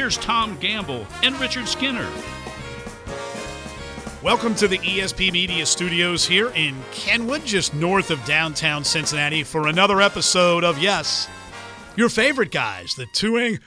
here's Tom Gamble and Richard Skinner. Welcome to the ESP Media Studios here in Kenwood, just north of downtown Cincinnati, for another episode of Yes, your favorite guys, the two.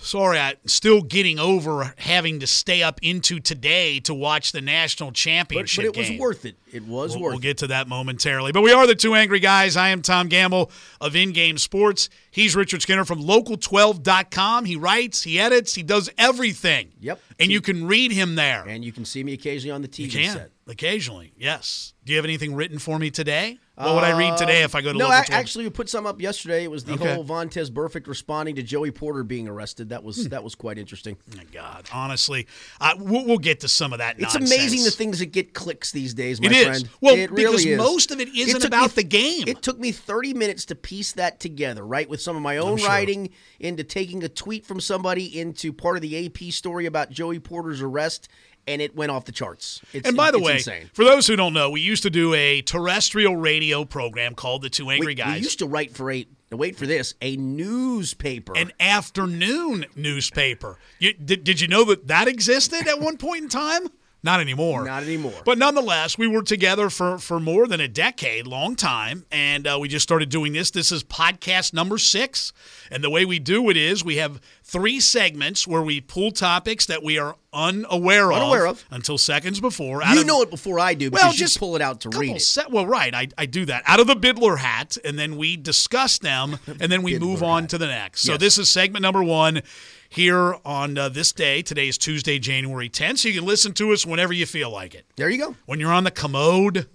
Sorry, I'm still getting over having to stay up into today to watch the national championship but it was worth it. It was We'll, worth we'll get to that momentarily. But we are the two angry guys. I am Tom Gamble of In Game Sports. He's Richard Skinner from local12.com. He writes, he edits, he does everything. Yep. And you can read him there. And you can see me occasionally on the TV You can set. occasionally, yes. Do you have anything written for me today? What would I read today if I go to No, local I, actually, we put some up yesterday. It was the Okay. whole Vontaze Burfict responding to Joey Porter being arrested. That was that was quite interesting. Oh my God, honestly, uh, we'll, we'll get to some of that. It's amazing the things that get clicks these days, my It is. friend. Well, it because is. most of it isn't took about the game. It took me 30 minutes to piece that together, right? With some of my own sure. writing, into taking a tweet from somebody, into part of the AP story about Joey Porter's arrest, and it went off the charts. It's, And by the way, insane. for those who don't know, we used to do a terrestrial radio program called The Two Angry we, Guys. we used to write for a wait for this a newspaper. an afternoon newspaper. You, did, did you know that that existed at one point in time? Not anymore. Not anymore. But nonetheless, we were together for, for more than a decade, long time, and uh, we just started doing this. This is podcast number six. And the way we do it is we have three segments where we pull topics that we are unaware of, Unaware of. until seconds before. out you of- know it before I do because well, you just pull it out to read it. Se- well, right, I, I do that out of the Bidler hat, and then we discuss them, and then we move on to the next. So Yes. this is segment number one here on uh, this day. Today is Tuesday, January 10th. So you can listen to us whenever you feel like it. there you go. When you're on the commode,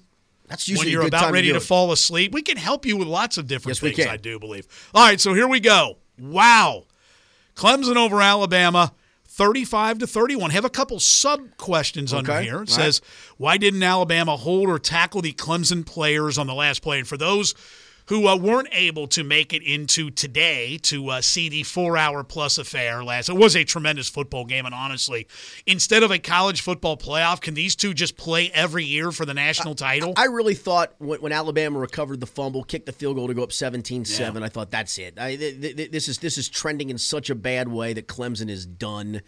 That's when you're a good about ready to, to, fall asleep, we can help you with lots of different Yes, things. I do believe. All right, so here we go. Wow, Clemson over Alabama. 35 to 31. Have a couple sub questions under here. It all right. says, why didn't Alabama hold or tackle the Clemson players on the last play? And for those who uh, weren't able to make it into today to uh, see the four hour plus affair last, it was a tremendous football game. And honestly, instead of a college football playoff, can these two just play every year for the national title? I really thought when, when Alabama recovered the fumble, kicked the field goal to go up 17-7, I thought that's it. I, th- th- this is this is trending in such a bad way that Clemson is done.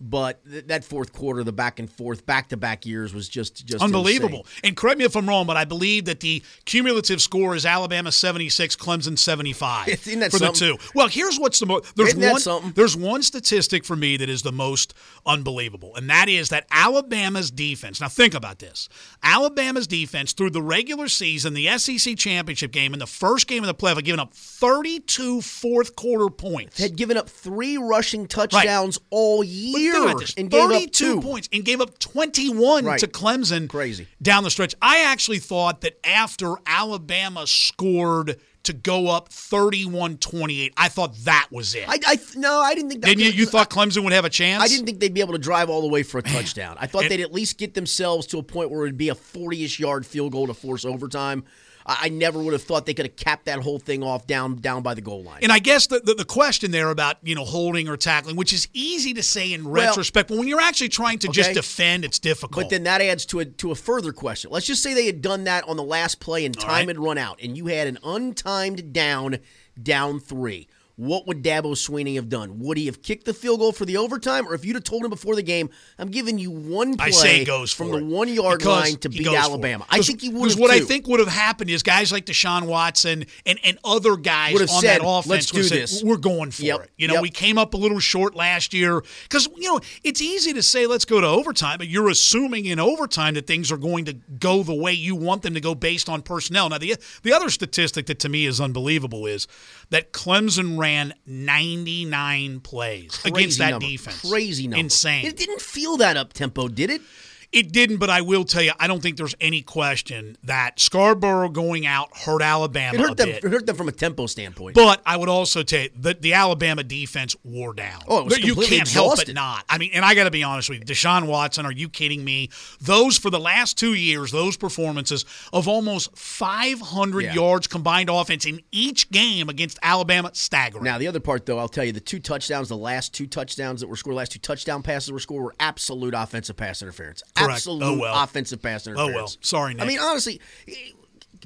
But th- that fourth quarter, the back and forth, back to back years was just just Unbelievable. insane. And correct me if I'm wrong, but I believe that the cumulative score is Alabama 76, Clemson 75 Isn't that for the two. Well, here's what's the most there's Isn't that one something? there's one statistic for me that is the most unbelievable, and that is that Alabama's defense. Now think about this. Alabama's defense through the regular season, the SEC championship game, and the first game of the playoff have given up 32 fourth quarter points. Had given up three rushing touchdowns all But year think about this, and gave up 32 two. points and gave up 21 Right. to Clemson Crazy. down the stretch. I actually thought that after Alabama scored to go up 31-28, I thought that was it. I, I no, I didn't think that. Didn't you? You thought Clemson would have a chance? I didn't think they'd be able to drive all the way for a touchdown. I thought And- they'd at least get themselves to a point where it'd be a 40-ish yard field goal to force overtime. I, never would have thought they could have capped that whole thing off down down by the goal line. And I guess the, the, the question there about you know holding or tackling, which is easy to say in Well, retrospect, but when you're actually trying to just defend, it's difficult. But then that adds to a to a further question. Let's just say they had done that on the last play and time right. had run out, and you had an untimed down, down three. What would Dabo Swinney have done? Would he have kicked the field goal for the overtime, or if you'd have told him before the game, "I'm giving you one play I say goes from the it. one yard Because line to beat goes for it. Alabama"? I think he would because what I think would have happened is guys like Deshaun Watson and, and other guys on said, that offense "Let's do said, this." We're going for Yep, it. You know, yep. we came up a little short last year because you know it's easy to say let's go to overtime, but you're assuming in overtime that things are going to go the way you want them to go based on personnel. Now the the other statistic that to me is unbelievable is that Clemson ran 99 plays against that number. defense. Crazy number. insane. It didn't feel that up tempo, did it? It didn't, but I will tell you, I don't think there's any question that Scarbrough going out hurt Alabama It a hurt them. bit. It hurt them from a tempo standpoint. But I would also tell you that the Alabama defense wore down. Oh, it was you can't help exhausted. but not. I mean, and I got to be honest with you, Deshaun Watson. Are you kidding me? Those for the last two years, those performances of almost 500 Yeah. yards combined offense in each game against Alabama, staggering. Now the other part, though, I'll tell you, the two touchdowns, the last two touchdowns that were scored, last two touchdown passes were scored, were absolute offensive pass interference. Correct. Oh, Absolute Oh, well. offensive pass interference. oh interference. well, sorry, Nick. I mean, honestly,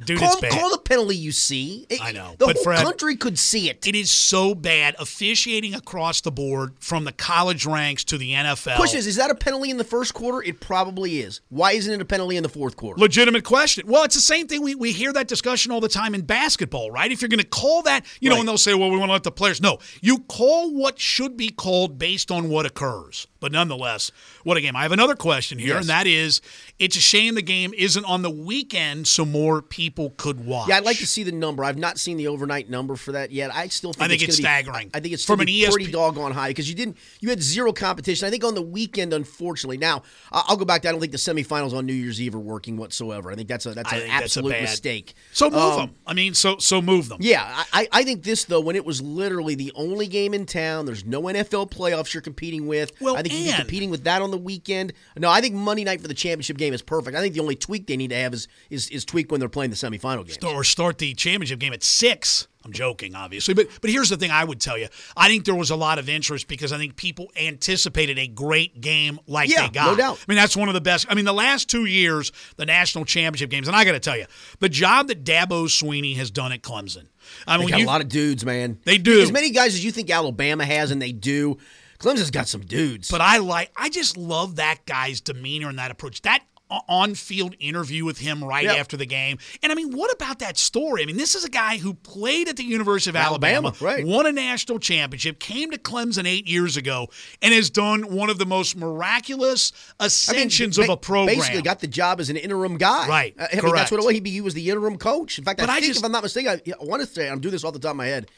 Dude, call, call the penalty you see. It- I know, The but whole Fred- country could see it. It is so bad officiating across the board from the college ranks to the NFL. Question is, is that a penalty in the first quarter? It probably is. Why isn't it a penalty in the fourth quarter? Legitimate question. Well, it's the same thing. We, we hear that discussion all the time in basketball, right? If you're going to call that, you know, and they'll say, well, we want to let the players. No, you call what should be called based on what occurs. But nonetheless, what a game. I have another question here, Yes. and that is it's a shame the game isn't on the weekend so more people could watch. Yeah, I'd like to see the number. I've not seen the overnight number for that yet. I still think I think it's, it's gonna be- staggering. I think it's From an ESP pretty doggone high because you didn't. You had zero competition. I think on the weekend, unfortunately. Now I'll go back to. I don't think the semifinals on New Year's Eve are working whatsoever. I think that's a that's I an think that's absolute bad- mistake. So move Um, them. I mean, so so move them. Yeah, I, I think this though, when it was literally the only game in town, there's no NFL playoffs you're competing with. Well, I think be and- competing with that on the weekend. No, I think Monday night for the championship game is perfect. I think the only tweak they need to have is is, is tweak when they're playing the semifinal game. or start the championship game at six. I'm joking, obviously, but but here's the thing: I would tell you, I think there was a lot of interest because I think people anticipated a great game like Yeah, they got. no doubt. I mean, that's one of the best. I mean, the last two years, the national championship games, and I got to tell you, the job that Dabo Swinney has done at Clemson. I They mean, got you, a lot of dudes, man. They do. as many guys as you think Alabama has, and they do. Clemson's got some dudes. But I like, I just love that guy's demeanor and that approach. That on field interview with him right Yep. after the game. And I mean, what about that story? I mean, this is a guy who played at the University of Alabama, Alabama, right. won a national championship, came to Clemson eight years ago, and has done one of the most miraculous I mean, ascensions ba- of a program. Basically, got the job as an interim guy. Right, I mean, that's correct. what it was. He, he was the interim coach. In fact, But I I think, just- if I'm not mistaken, I, I want to say I'm doing this off the top of my head.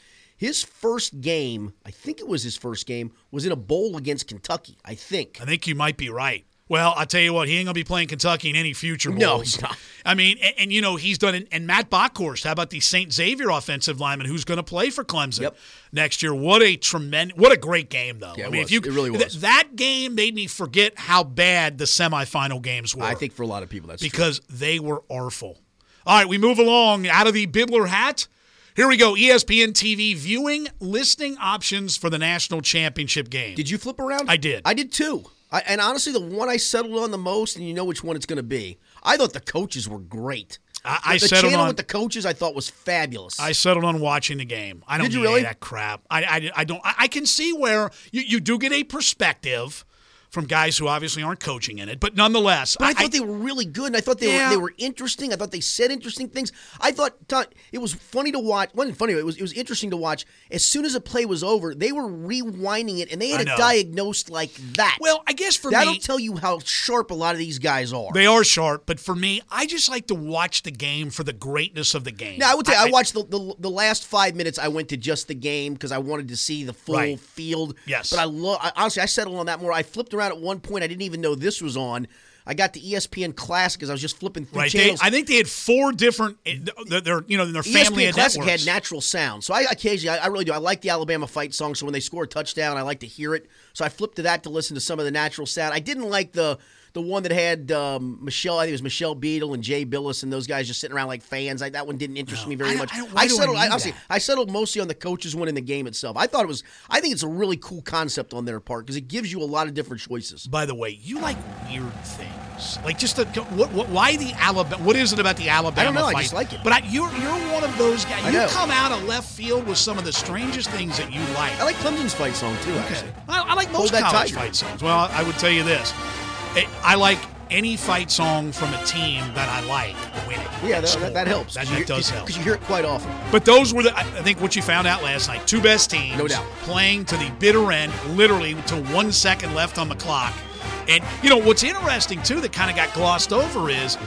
His first game, I think it was his first game, was in a bowl against Kentucky. I think. I think you might be right. Well, I'll tell you what, he ain't gonna be playing Kentucky in any future bowls. No, he's not. I mean, and, and, you know he's done it. And Matt Bockhorst, how about the Saint Xavier offensive lineman who's going to play for Clemson Yep. next year? What a tremendous, what a great game though. Yeah, I it mean, was. if you It really th- was. that game made me forget how bad the semifinal games were. I think for a lot of people, that's true. because they were awful. All right, we move along out of the Bidler hat. Here we go. ESPN TV viewing listing options for the national championship game. Did you flip around? I did. I did too. I, and honestly, the one I settled on the most, and you know which one it's going to be. I thought the coaches were great. I- I the settled channel on- with the coaches I thought was fabulous. I settled on watching the game. I don't Did you really? of that crap. I, I, I don't. I, I can see where you, you do get a perspective from guys who obviously aren't coaching in it, but nonetheless, But I thought they were really good, and I thought they Yeah. were they were interesting. I thought they said interesting things. I thought it was funny to watch. wasn't funny. It was it was interesting to watch. As soon as a play was over, they were rewinding it, and they had I it diagnosed like that. Well, I guess for me that'll me, tell you how sharp a lot of these guys are. they are sharp. But for me, I just like to watch the game for the greatness of the game. Now I would say I, watched the, the the last five minutes. I went to just the game because I wanted to see the full Right. field. Yes. but I love. Honestly, I settled on that more. I flipped around at one point. I didn't even know this was on. I got the ESPN Classic because I was just flipping through Right, they, channels. I think they had four different. Eh, they're, they're you know their family ESPN Classic networks. had natural sound, so I occasionally, I, I really do. I like the Alabama fight song, so when they score a touchdown, I like to hear it. So I flipped to that to listen to some of the natural sound. I didn't like the the one that had um, Michelle. I think it was Michelle Beadle and Jay Bilas and those guys just sitting around like fans. I, that one didn't interest No, me very I much. I don't- I settled. honestly, that? I settled mostly on the coaches winning the game itself. I thought it was. I think it's a really cool concept on their part because it gives you a lot of different choices. By the way, you like weird things, like just the what, what why the Alabama? What is it about the Alabama? know, I fight? just like it. But I, you're you're one of those guys. I You know. come out of left field with some of the strangest things that you like. I like Clemson's fight song too. Actually, I, I like most college tiger. fight songs. Well, I would tell you this: I- I like any fight song from a team that I like winning. yeah, that, that, that helps. That, that does help. because you hear it quite often. But those were the, I I think, what you found out last night. Two best teams, No doubt. playing to the bitter end, literally to one second left on the clock. And you know what's interesting too, that kind of got glossed over is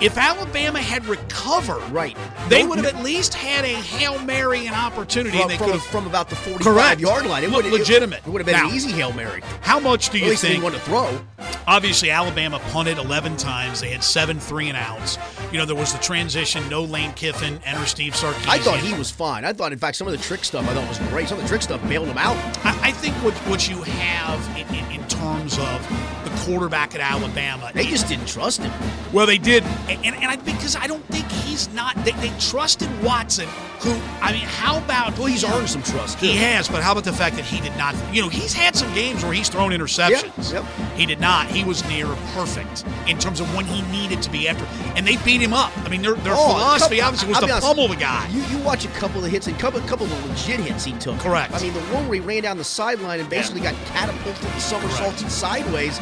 if Alabama had recovered, Right. they would have at least had a hail mary and opportunity. From, and from, from about the 45 Correct. yard line. It would legitimate. It, would have been Now- an easy hail mary. How much do At you least think? want to throw. Obviously, Alabama punted 11 times. They had seven three and outs. You know, there was the transition. No Lane Kiffin. Enter Steve Sarkisian. I thought he was fine. I thought, in fact, some of the trick stuff I thought was great. Some of the trick stuff bailed him out. I, I think what what you have in, in, in terms of the quarterback at Alabama. They just didn't trust him. Well, they did, and, and, I, because I don't think he's not. They, they trusted Watson, who I mean, how about? Well, he's earned some trust. Too. He has, but how about the fact that he did not? You know, he's had some games where he's thrown interceptions. Yep, yep. He did not. He was near perfect in terms of when he needed to be after, and they beat him up. I mean, their, their Oh, philosophy couple- obviously was I'll to honest, pummel the guy. You, you watch a couple of hits and couple, couple of legit hits he took. Correct. I mean, the one where he ran down the sideline and basically got catapulted and somersaulted sideways.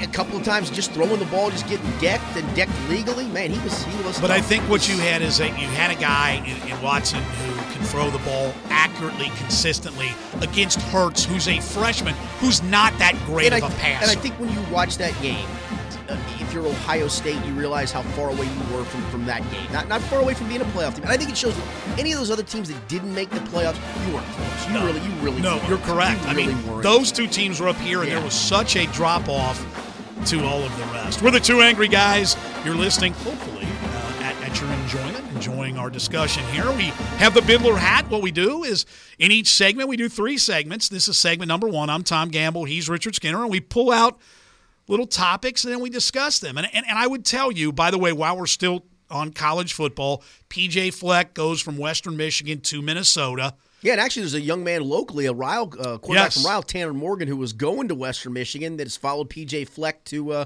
A couple of times, just throwing the ball, just getting decked and decked Man, he was he was. But I think what you had is that you had a guy in, in Watson who can throw the ball accurately, consistently against Hurts, who's a freshman, who's not that great and of I, a passer. And I think when you watch that game, uh, if you're Ohio State, you realize how far away you were from, from that game. Not not far away from being a playoff team. And I think it shows that any of those other teams that didn't make the playoffs, you weren't close. You No. really, you really. No, weren't. you're correct. You I mean, weren't. those two teams were up here, and Yeah. there was such a drop off to all of the rest. We're the two angry guys. You're listening, hopefully, uh, at, at your enjoyment, enjoying our discussion here. We have the Bidler hat. What we do is in each segment, we do three segments. This is segment number one. I'm Tom Gamble. He's Richard Skinner, and we pull out little topics and then we discuss them. And, and, and I would tell you, by the way, while we're still on college football, PJ Fleck goes from Western Michigan to Minnesota. Yeah, and actually, there's a young man locally, a Ryle uh, quarterback Yes. from Ryle, Tanner Morgan, who was going to Western Michigan that has followed PJ Fleck to uh,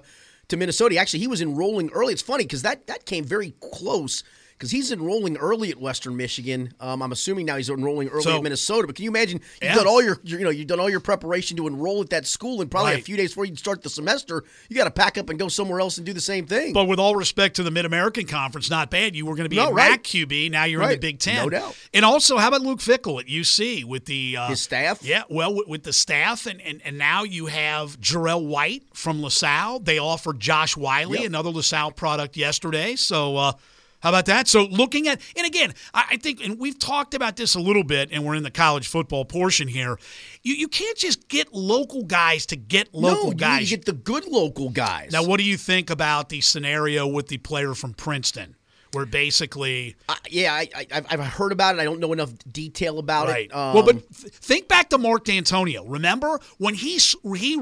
to Minnesota. Actually, he was enrolling early. It's funny because that that came very close because he's enrolling early at Western Michigan. Um, I'm assuming now he's enrolling early So- at Minnesota. But can you imagine you've Yeah. done all your, you know you've done all your preparation to enroll at that school, and probably a few days before you start the semester, you got to pack up and go somewhere else and do the same thing. But with all respect to the Mid American Conference, not bad. You were going to be No, in right. MAC QB. Now you're in the Big Ten. No doubt. And also, how about Luke Fickell at UC with the uh, His staff? Yeah, well, with, with the staff, and, and and now you have Jarrell White from LaSalle. They offered Josh Wiley, Yep. another LaSalle product, yesterday. So. uh how about that? So looking at, and again, I, I think, and we've talked about this a little bit, and we're in the college football portion here. You you can't just get local guys to get local no, you guys. to get the good local guys. Now, what do you think about the scenario with the player from Princeton, where basically, I- yeah, I, I, I've I've heard about it. I don't know enough detail about right? it. Um, well, but th- think back to Mark Dantonio. Remember when he he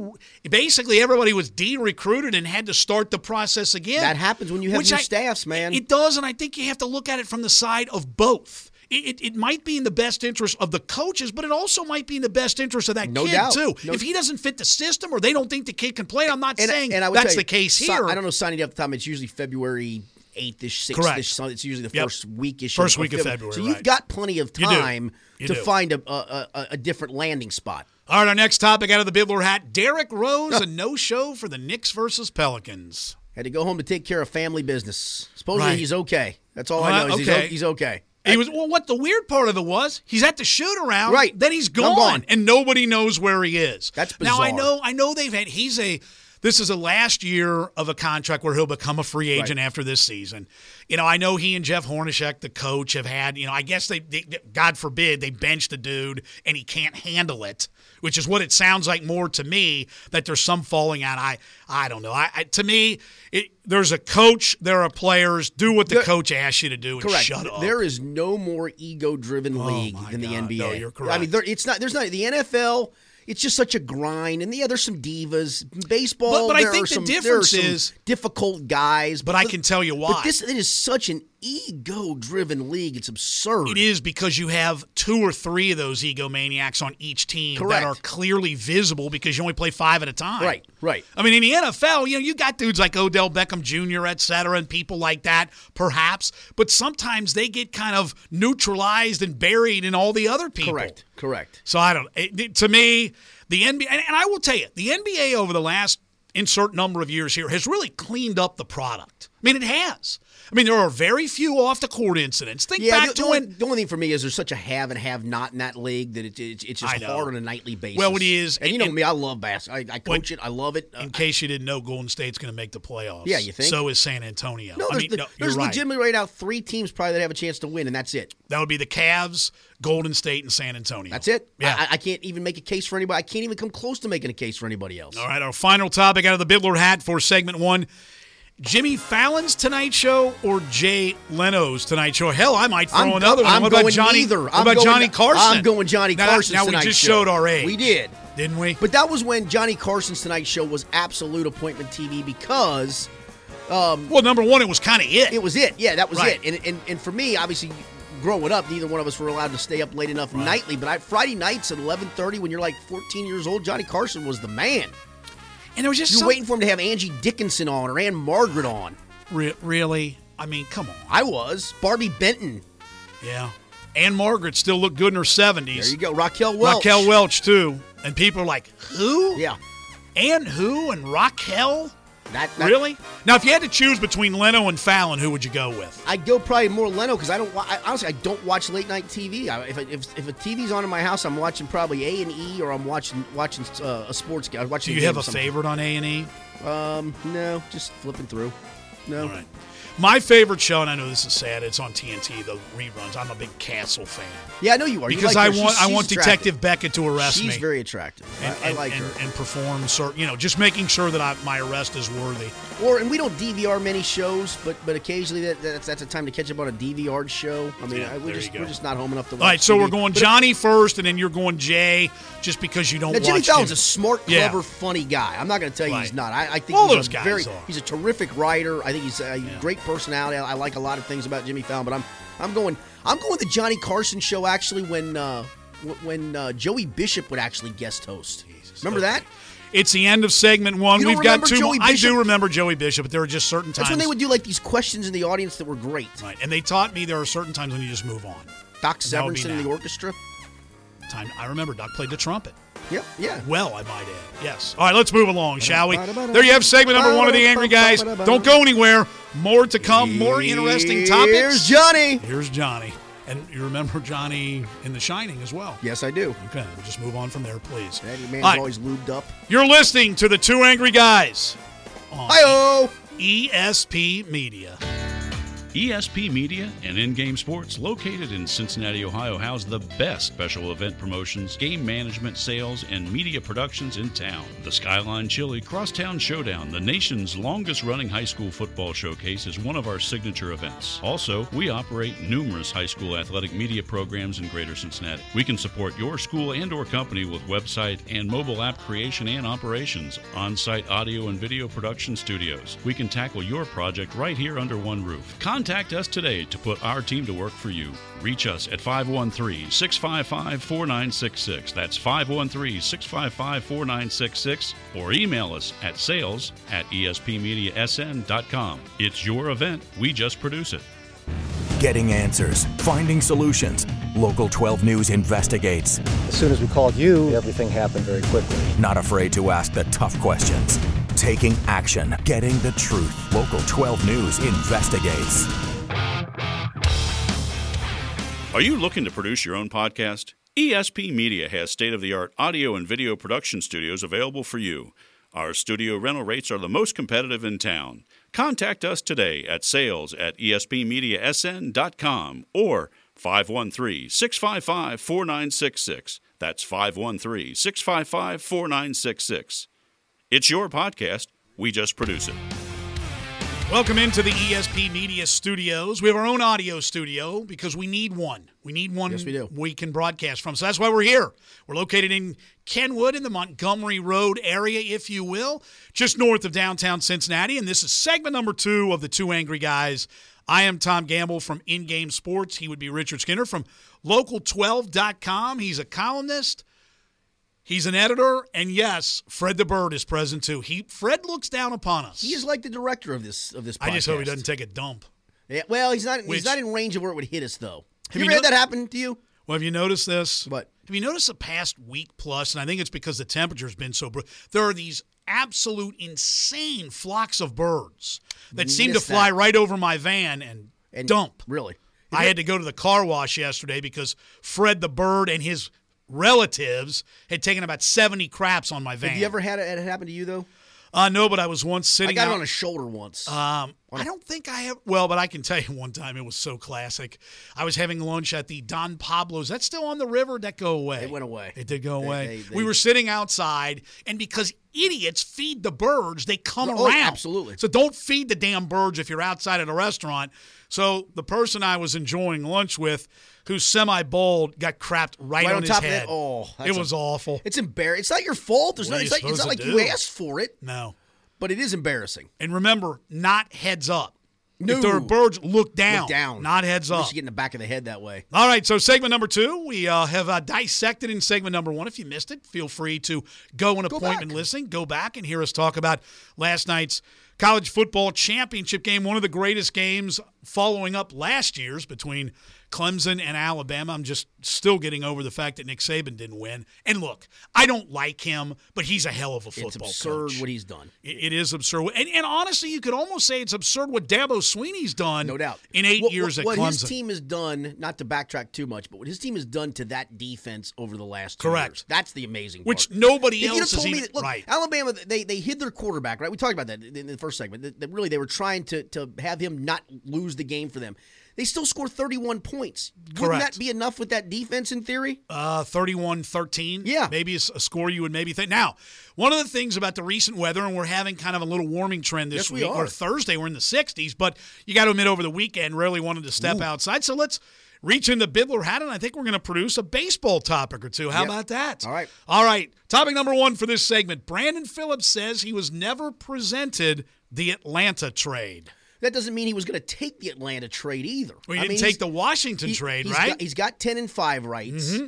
basically everybody was de-recruited and had to start the process again. That happens when you have new I- staffs, man. It does, and I think you have to look at it from the side of both. It, it, might be in the best interest of the coaches, but it also might be in the best interest of that No kid doubt. too. No- if he doesn't fit the system or they don't think the kid can play, I'm not and, saying and that's you, the case si- here. I don't know signing up the time. It's usually February eighth ish, sixth-ish. It's usually the Yep. first week ish. First week of February, So you've right. got plenty of time You to do. find a, a, a, a different landing spot. All right, our next topic out of the Bibler hat: Derrick Rose, a no-show for the Knicks versus Pelicans. Had to go home to take care of family business. Supposedly Right. he's okay. That's all Well, I know. is okay. He's, okay. He was well. What the weird part of it was, he's at the shoot around, Right. Then he's gone, gone. and nobody knows where he is. That's bizarre. Now I know, I know they've had. He's a. This is the last year of a contract where he'll become a free agent Right. after this season. You know, I know he and Jeff Hornacek, the coach, have had. You know, I guess they, they God forbid, they bench the dude and he can't handle it, which is what it sounds like more to me. That there's some falling out. I I don't know. I, I to me, it, there's a coach, there are players. Do what the There- coach asks you to do and Correct. shut up. There is no more ego-driven oh league Oh than the NBA. No, you're correct. I mean, there, it's not. There's not the NFL. It's just such a grind, and yeah, there's some divas. Baseball, But- but I think the some, difference is- difficult guys. But I can tell you why. But this it is such an ego-driven league. It's absurd. It is because you have two or three of those egomaniacs on each team Correct. that are clearly visible because you only play five at a time. Right, right. I mean, in the NFL, you know, you got dudes like Odell Beckham Jr., et cetera, and people like that, perhaps. But sometimes they get kind of neutralized and buried in all the other people. Correct. Correct. So I don't. It, it- to me, the NBA, and, and I will tell you, the NBA over the last insert number of years here has really cleaned up the product. I mean, it has. I mean, there are very few off the court incidents. Think Yeah, back the, to the only, when. the only thing for me is there's such a have and have not in that league that it, it, it's just hard on a nightly basis. Well, it is, and you know and- me, I love basketball. I, I coach it. I love it. Uh, In case you didn't know, Golden State's going to make the playoffs. Yeah, you think? So is San Antonio. no, I there's, mean, the- no, there's you're right. legitimately right now three teams probably that have a chance to win, and that's it. That would be the Cavs, Golden State, and San Antonio. That's it. Yeah. I, I can't even make a case for anybody. I can't even come close to making a case for anybody else. All right, our final topic out of the Bidler hat for segment one. Jimmy Fallon's Tonight Show or Jay Leno's Tonight Show? Hell, I might throw I'm, another one. I'm what about going Johnny? neither. What I'm about going, Johnny Carson? I'm going Johnny now, Carson. Now we just Show. showed our age. We did. didn't we? But that was when Johnny Carson's Tonight Show was absolute appointment TV because um, well, number one, it was kind of it. it was it. Yeah, that was Right. it. And, and and for me, obviously, growing up, neither one of us were allowed to stay up late enough nightly. But I, Friday nights at 11:30, when you're like 14 years old, Johnny Carson was the man. And there was just You're some- waiting for him to have Angie Dickinson on or Ann-Margret on. Re- really. I mean, come on. I was Barbi Benton. Yeah. Ann-Margret still looked good in her seventies. There you go, Raquel Welch. Raquel Welch too, and people are like, "Who? Yeah, And who and Raquel? That, that Really? Now, if you had to choose between Leno and Fallon, who would you go with? I'd go probably more Leno because I don't. I, honestly, I don't watch late night TV. I, if, if if a TV's on in my house, I'm watching probably A and E, or I'm watching watching uh, a sports game. I'm Do you have a something. favorite on A and E? Um, no, just flipping through. No, All right. My favorite show, and I know this is sad, it's on TNT, the reruns. I'm a big Castle fan yeah, I know you are You because like I her. She's- want I want attractive. Detective Beckett to arrest She's me. very attractive. and, I, I like and, her. and perform certain, you know, just making sure that I, my arrest is worthy. Or and we don't DVR many shows, but but occasionally that, that's that's a time to catch up on a DVR show. I mean, Yeah, I, we there just we're just not home enough to. Watch All right, so TV. we're going But- Johnny first, and then you're going Jay, just because you don't Now, Jimmy watch Fallon's him. a smart, Yeah. clever, funny guy. I'm not going to tell you he's not. I, I think All he's those a guys very, are. he's a terrific writer. I think he's a Yeah. great personality. I, I like a lot of things about Jimmy Fallon, but I'm I'm going I'm going the Johnny Carson show actually when uh, wh- when uh, Joey Bishop would actually guest host. Remember Okay. that? It's the end of segment one. We've got two. Joey more. I Bishop? do remember Joey Bishop, but there were just certain times. That's when they would do like these questions in the audience that were great. Right, and they taught me there are certain times when you just move on. Doc That would be Severinsen in the orchestra. Time I remember Doc played the trumpet. Yep, yeah. Well, I might add. Yes. All right, let's move along, shall we? There you have segment number one of the Angry Guys. Don't go anywhere. More to come. More interesting topics. Here's Johnny. Here's Johnny. And you remember Johnny in The Shining as well. Yes, I do. Okay, we'll just move on from there, please. That man's right, always lubed up. You're listening to the Two Angry Guys on Hi-oh. ESP Media. ESP Media and In Game Sports, located in Cincinnati, Ohio, house the best special event promotions, game management, sales, and media productions in town. The Skyline Chili Crosstown Showdown, the nation's longest running high school football showcase, is one of our signature events. Also, we operate numerous high school athletic media programs in Greater Cincinnati. We can support your school and or company with website and mobile app creation and operations, on-site audio and video production studios. We can tackle your project right here under one roof. Us today to put our team to work for you. Reach us at 513 655 4966. That's 513 655 4966. Or email us at sales at espmediasn.com. It's your event, we just produce it. Getting answers, finding solutions. Local 12 News investigates. As soon as we called you, everything happened very quickly. Not afraid to ask the tough questions. Taking action, getting the truth. Local 12 News investigates. Are you looking to produce your own podcast? ESP Media has state of the art audio and video production studios available for you. Our studio rental rates are the most competitive in town. Contact us today at sales at espmediasn.com or 513 655 4966. That's 513 655 4966. It's your podcast. We just produce it. Welcome into the ESP Media Studios. We have our own audio studio because we need one. We need one Yes, we do. we can broadcast from. So that's why we're here. We're located in Kenwood in the Montgomery Road area, if you will, just north of downtown Cincinnati. And this is segment number two of the Two Angry Guys. I am Tom Gamble from In Game Sports. He would be Richard Skinner from Local12.com. He's a columnist. He's an editor, and yes, Fred the Bird is present too. He Fred looks down upon us. He is like the director of this of this. Podcast. I just hope he doesn't take a dump. Yeah, well, he's not. Which- he's not in range of where it would hit us, though. Have you you ever had that happen to you? Well, have you noticed this? What? Have you noticed the past week plus? And I think it's because the temperature's been so. Br- there are these absolute insane flocks of birds that seem to fly that. right over my van and, And dump. Really? I had to go to the car wash yesterday because Fred the bird and his relatives had taken about seventy craps on my van. Have you ever had it, it happen to you though? Uh, no, but I was once sitting. I got out, it on a shoulder once. Um, I don't think I have. Well, but I can tell you one time it was so classic. I was having lunch at the Don Pablo's. That's still on the river. That go away. It went away. It did go They- away. they- they- we were sitting outside, and because idiots feed the birds, they come Oh, around. absolutely. So don't feed the damn birds if you're outside at a restaurant. So the person I was enjoying lunch with, who's semi bald, got crapped right, Right on, on his top of head. that? Oh, it a- was awful. It's embarrassing. It's not your fault. There's What no. It's, like, it's not like to you asked for it, no. But it is embarrassing. And remember, not heads up. No. If there are birds, look down. Look down. Not heads up. you get in the back of the head that way. All right, so segment number two, we uh, have uh, dissected in segment number one. If you missed it, feel free to go an appointment back. listening, go back and hear us talk about last night's college football championship game, one of the greatest games following up last year's between Clemson and Alabama. I'm just still getting over the fact that Nick Saban didn't win. And look, I don't like him, but he's a hell of a It's football absurd coach. what he's done. It- it is absurd. And, and honestly, you could almost say it's absurd what Dabo Swinney's done No doubt. in eight What- years what, at what Clemson. his team has done, not to backtrack too much, but what his team has done to that defense over the last two Correct. years. That's the amazing Which part. nobody else has told me even- that, look, right. Alabama, they they hid their quarterback, right? We talked about that in in the first segment. That, that really they were trying to to have him not lose the game for them. They still score 31 points. Wouldn't Correct. that be enough with that defense in theory? Uh, 31-13. Yeah. Maybe it's a score you would maybe think. Now, one of the things about the recent weather, and we're having kind of a little warming trend this Yes, we week, are. or Thursday, we're in the 60s, but you got to admit over the weekend, really wanted to step outside. So let's reach into Bidler hat, and I think we're going to produce a baseball topic or two. How Yep. about that? All right. All right. Topic number one for this segment. Brandon Phillips says he was never presented the Atlanta trade. That doesn't mean he was going to take the Atlanta trade either. Well, he I didn't mean, take the Washington he- trade, he's right? Got, he's got 10 and 5 rights. Mm-hmm.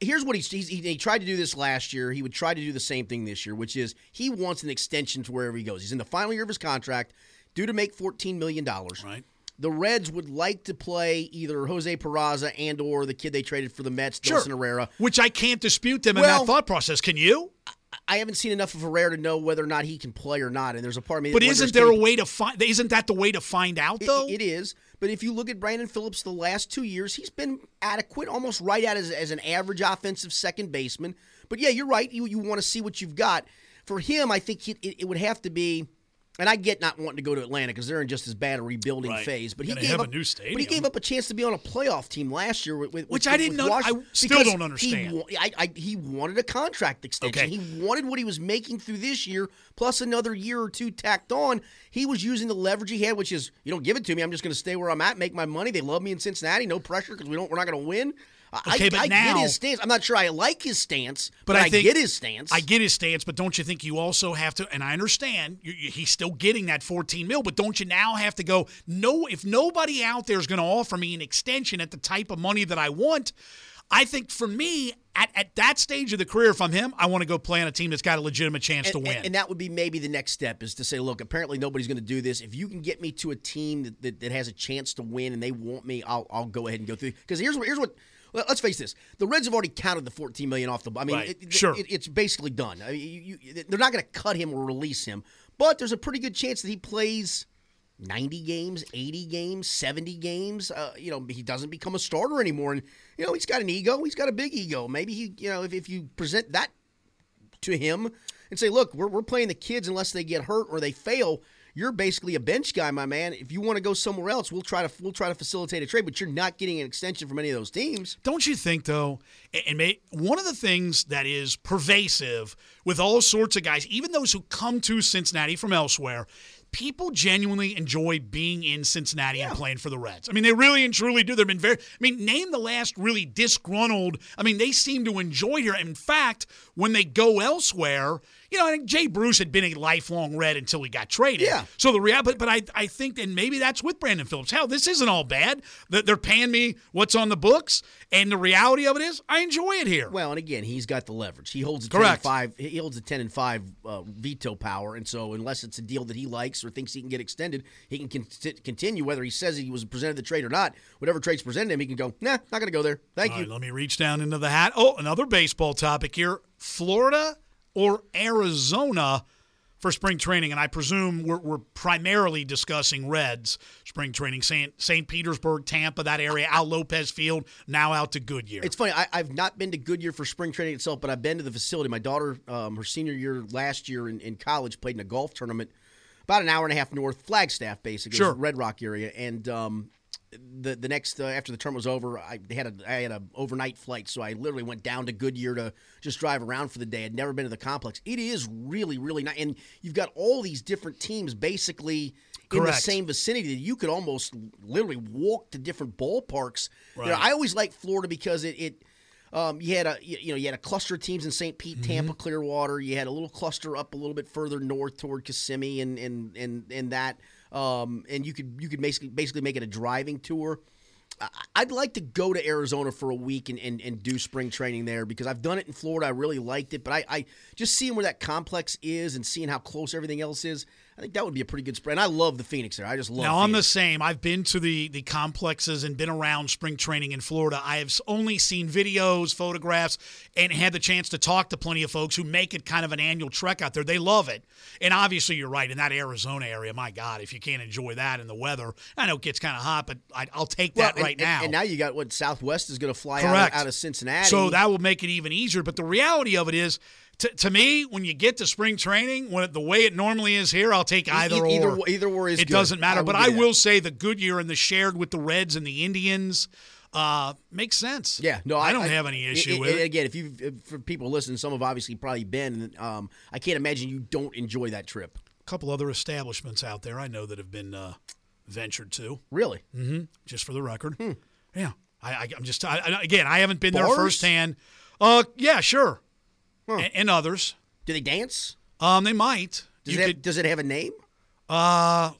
Here's what he's, he's, he, he tried to do this last year. He would try to do the same thing this year, which is he wants an extension to wherever he goes. He's in the final year of his contract, due to make $14 million. Right. The Reds would like to play either Jose Peraza and or the kid they traded for the Mets, Dilson Herrera. Which I can't dispute them in that thought process. Can you? I haven't seen enough of Herrera to know whether or not he can play or not. And there's a part of me. that But isn't there a way to find? Isn't that the way to find out It- though? it is. But if you look at Brandon Phillips the last two years, he's been adequate, almost right at as, as an average offensive second baseman. But yeah, you're right. You you want to see what you've got. For him, I think it, it, it would have to be. And I get not wanting to go to Atlanta because they're in just as bad a rebuilding Right. phase. But he gave up a new But he gave up a chance to be on a playoff team last year with, with Which with- I didn't know- I still don't understand. He, I, I, he wanted a contract extension. Okay. He wanted what he was making through this year plus another year or two tacked on. He was using the leverage he had, which is you don't give it to me. I'm just going to stay where I'm at, make my money. They love me in Cincinnati, no pressure because we don't we're not going to win. I, Okay, I, but I now- get his stance. I'm not sure I like his stance, but, But I I, get his stance. I get his stance, but don't you think you also have to? And I understand you, you, he's still getting that 14 mil, but don't you now have to go? No, if nobody out there is going to offer me an extension at the type of money that I want, I think for me at, at that stage of the career, if I'm him, I want to go play on a team that's got a legitimate chance to win. and- and that would be maybe the next step is to say, look, apparently nobody's going to do this. If you can get me to a team that, that, that has a chance to win and they want me, I'll, I'll go ahead and go through. Because here's what here's what. Well, Let's face this: the Reds have already counted the 14 million off the. I mean, Right. it- it- Sure. it- it's basically done. I mean, you, you, they're not going to cut him or release him, but there's a pretty good chance that he plays 90 games, 80 games, 70 games. Uh, you know, he doesn't become a starter anymore, and you know he's got an ego. He's got a big ego. Maybe he, you know, if, if you present that to him and say, look, we're, we're playing the kids unless they get hurt or they fail. You're basically a bench guy, my man. If you want to go somewhere else, we'll try to we'll try to facilitate a trade, but you're not getting an extension from any of those teams. Don't you think, though? And may, one of the things that is pervasive with all sorts of guys, even those who come to Cincinnati from elsewhere, people genuinely enjoy being in Cincinnati and playing for the Reds. I mean, they really and truly do. They've been very. I mean, name the last really disgruntled. I mean, they seem to enjoy here. In fact, when they go elsewhere. You know, I think Jay Bruce had been a lifelong Red until he got traded. Yeah. So the reality, but, but I, I think, and maybe that's with Brandon Phillips. Hell, this isn't all bad. That they're paying me what's on the books, and the reality of it is, I enjoy it here. Well, and again, he's got the leverage. He holds a Correct. 10 and 5. He holds a 10 and 5 uh, veto power, and so unless it's a deal that he likes or thinks he can get extended, he can con- continue whether he says he was presented the trade or not. Whatever trade's presented him, he can go, "Nah, not going to go there. Thank All you." right, let me reach down into the hat. Oh, another baseball topic here: Florida or Arizona for spring training, and I presume we're, we're primarily discussing Reds spring training. Saint Saint Petersburg, Tampa, that area. Al Lopez Field, now out to Goodyear. It's funny. I, I've not been to Goodyear for spring training itself, but I've been to the facility. My daughter, um, her senior year last year in, in college, played in a golf tournament about an hour and a half north, Flagstaff, basically, Sure. Red Rock area, and um, the the next uh, after the term was over, I had a I had a overnight flight, so I literally went down to Goodyear to just drive around for the day. I'd never been to the complex. It is really really nice, and you've got all these different teams basically. In the same vicinity, that you could almost literally walk to different ballparks. You know, I always liked Florida because it, it um, you had a you you know you had a cluster of teams in St. Pete, Mm-hmm. Tampa, Clearwater. You had a little cluster up a little bit further north toward Kissimmee and and and and that. Um, and you could you could basically basically make it a driving tour. I'd like to go to Arizona for a week and, and, and do spring training there because I've done it in Florida. I really liked it, but I, I just seeing where that complex is and seeing how close everything else is, I think that would be a pretty good spread. And I love the Phoenix there. I just love. It. Now I'm the same. I've been to the the complexes and been around spring training in Florida. I have only seen videos, photographs, and had the chance to talk to plenty of folks who make it kind of an annual trek out there. They love it, and obviously you're right in that Arizona area. My God, if you can't enjoy that in the weather, I know it gets kind of hot, but I, I'll take that Well, right and, now. And, and now you got what Southwest is going to fly out, out of Cincinnati. So that will make it even easier. But the reality of it is, to, to me, when you get to spring training, when it, the way it normally is here, I'll take either either, or. either or is it good. doesn't matter. I but I that. will say the Goodyear and the shared with the Reds and the Indians uh, makes sense. Yeah, no, I, I, don't have any issue it- with it-. Again, if you for people listening, some have obviously probably been. Um, I can't imagine you don't enjoy that trip. A couple other establishments out there I know that have been uh, ventured to. Really? Mm-hmm. Just for the record, Hmm. yeah. I, I, I'm just I, I- again. I haven't been there firsthand. Uh, yeah, sure. A- and others. Do they dance? Um, they might. Does, You it, have- does it have a name? Uh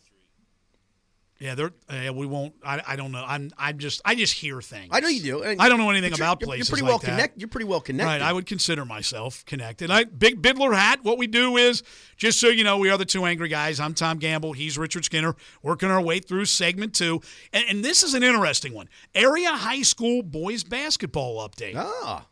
yeah, they're uh, we won't. I, I don't know. I'm I'm just I just hear things. I know you do. and- I don't know anything about you're, places You're pretty like well connected. You're pretty well connected. Right, I would consider myself connected. I big Bidler hat. What we do is just so you know, we are the two angry guys. I'm Tom Gamble. He's Richard Skinner. Working our way through segment two, and, and this is an interesting one. Area high school boys basketball update. Ah,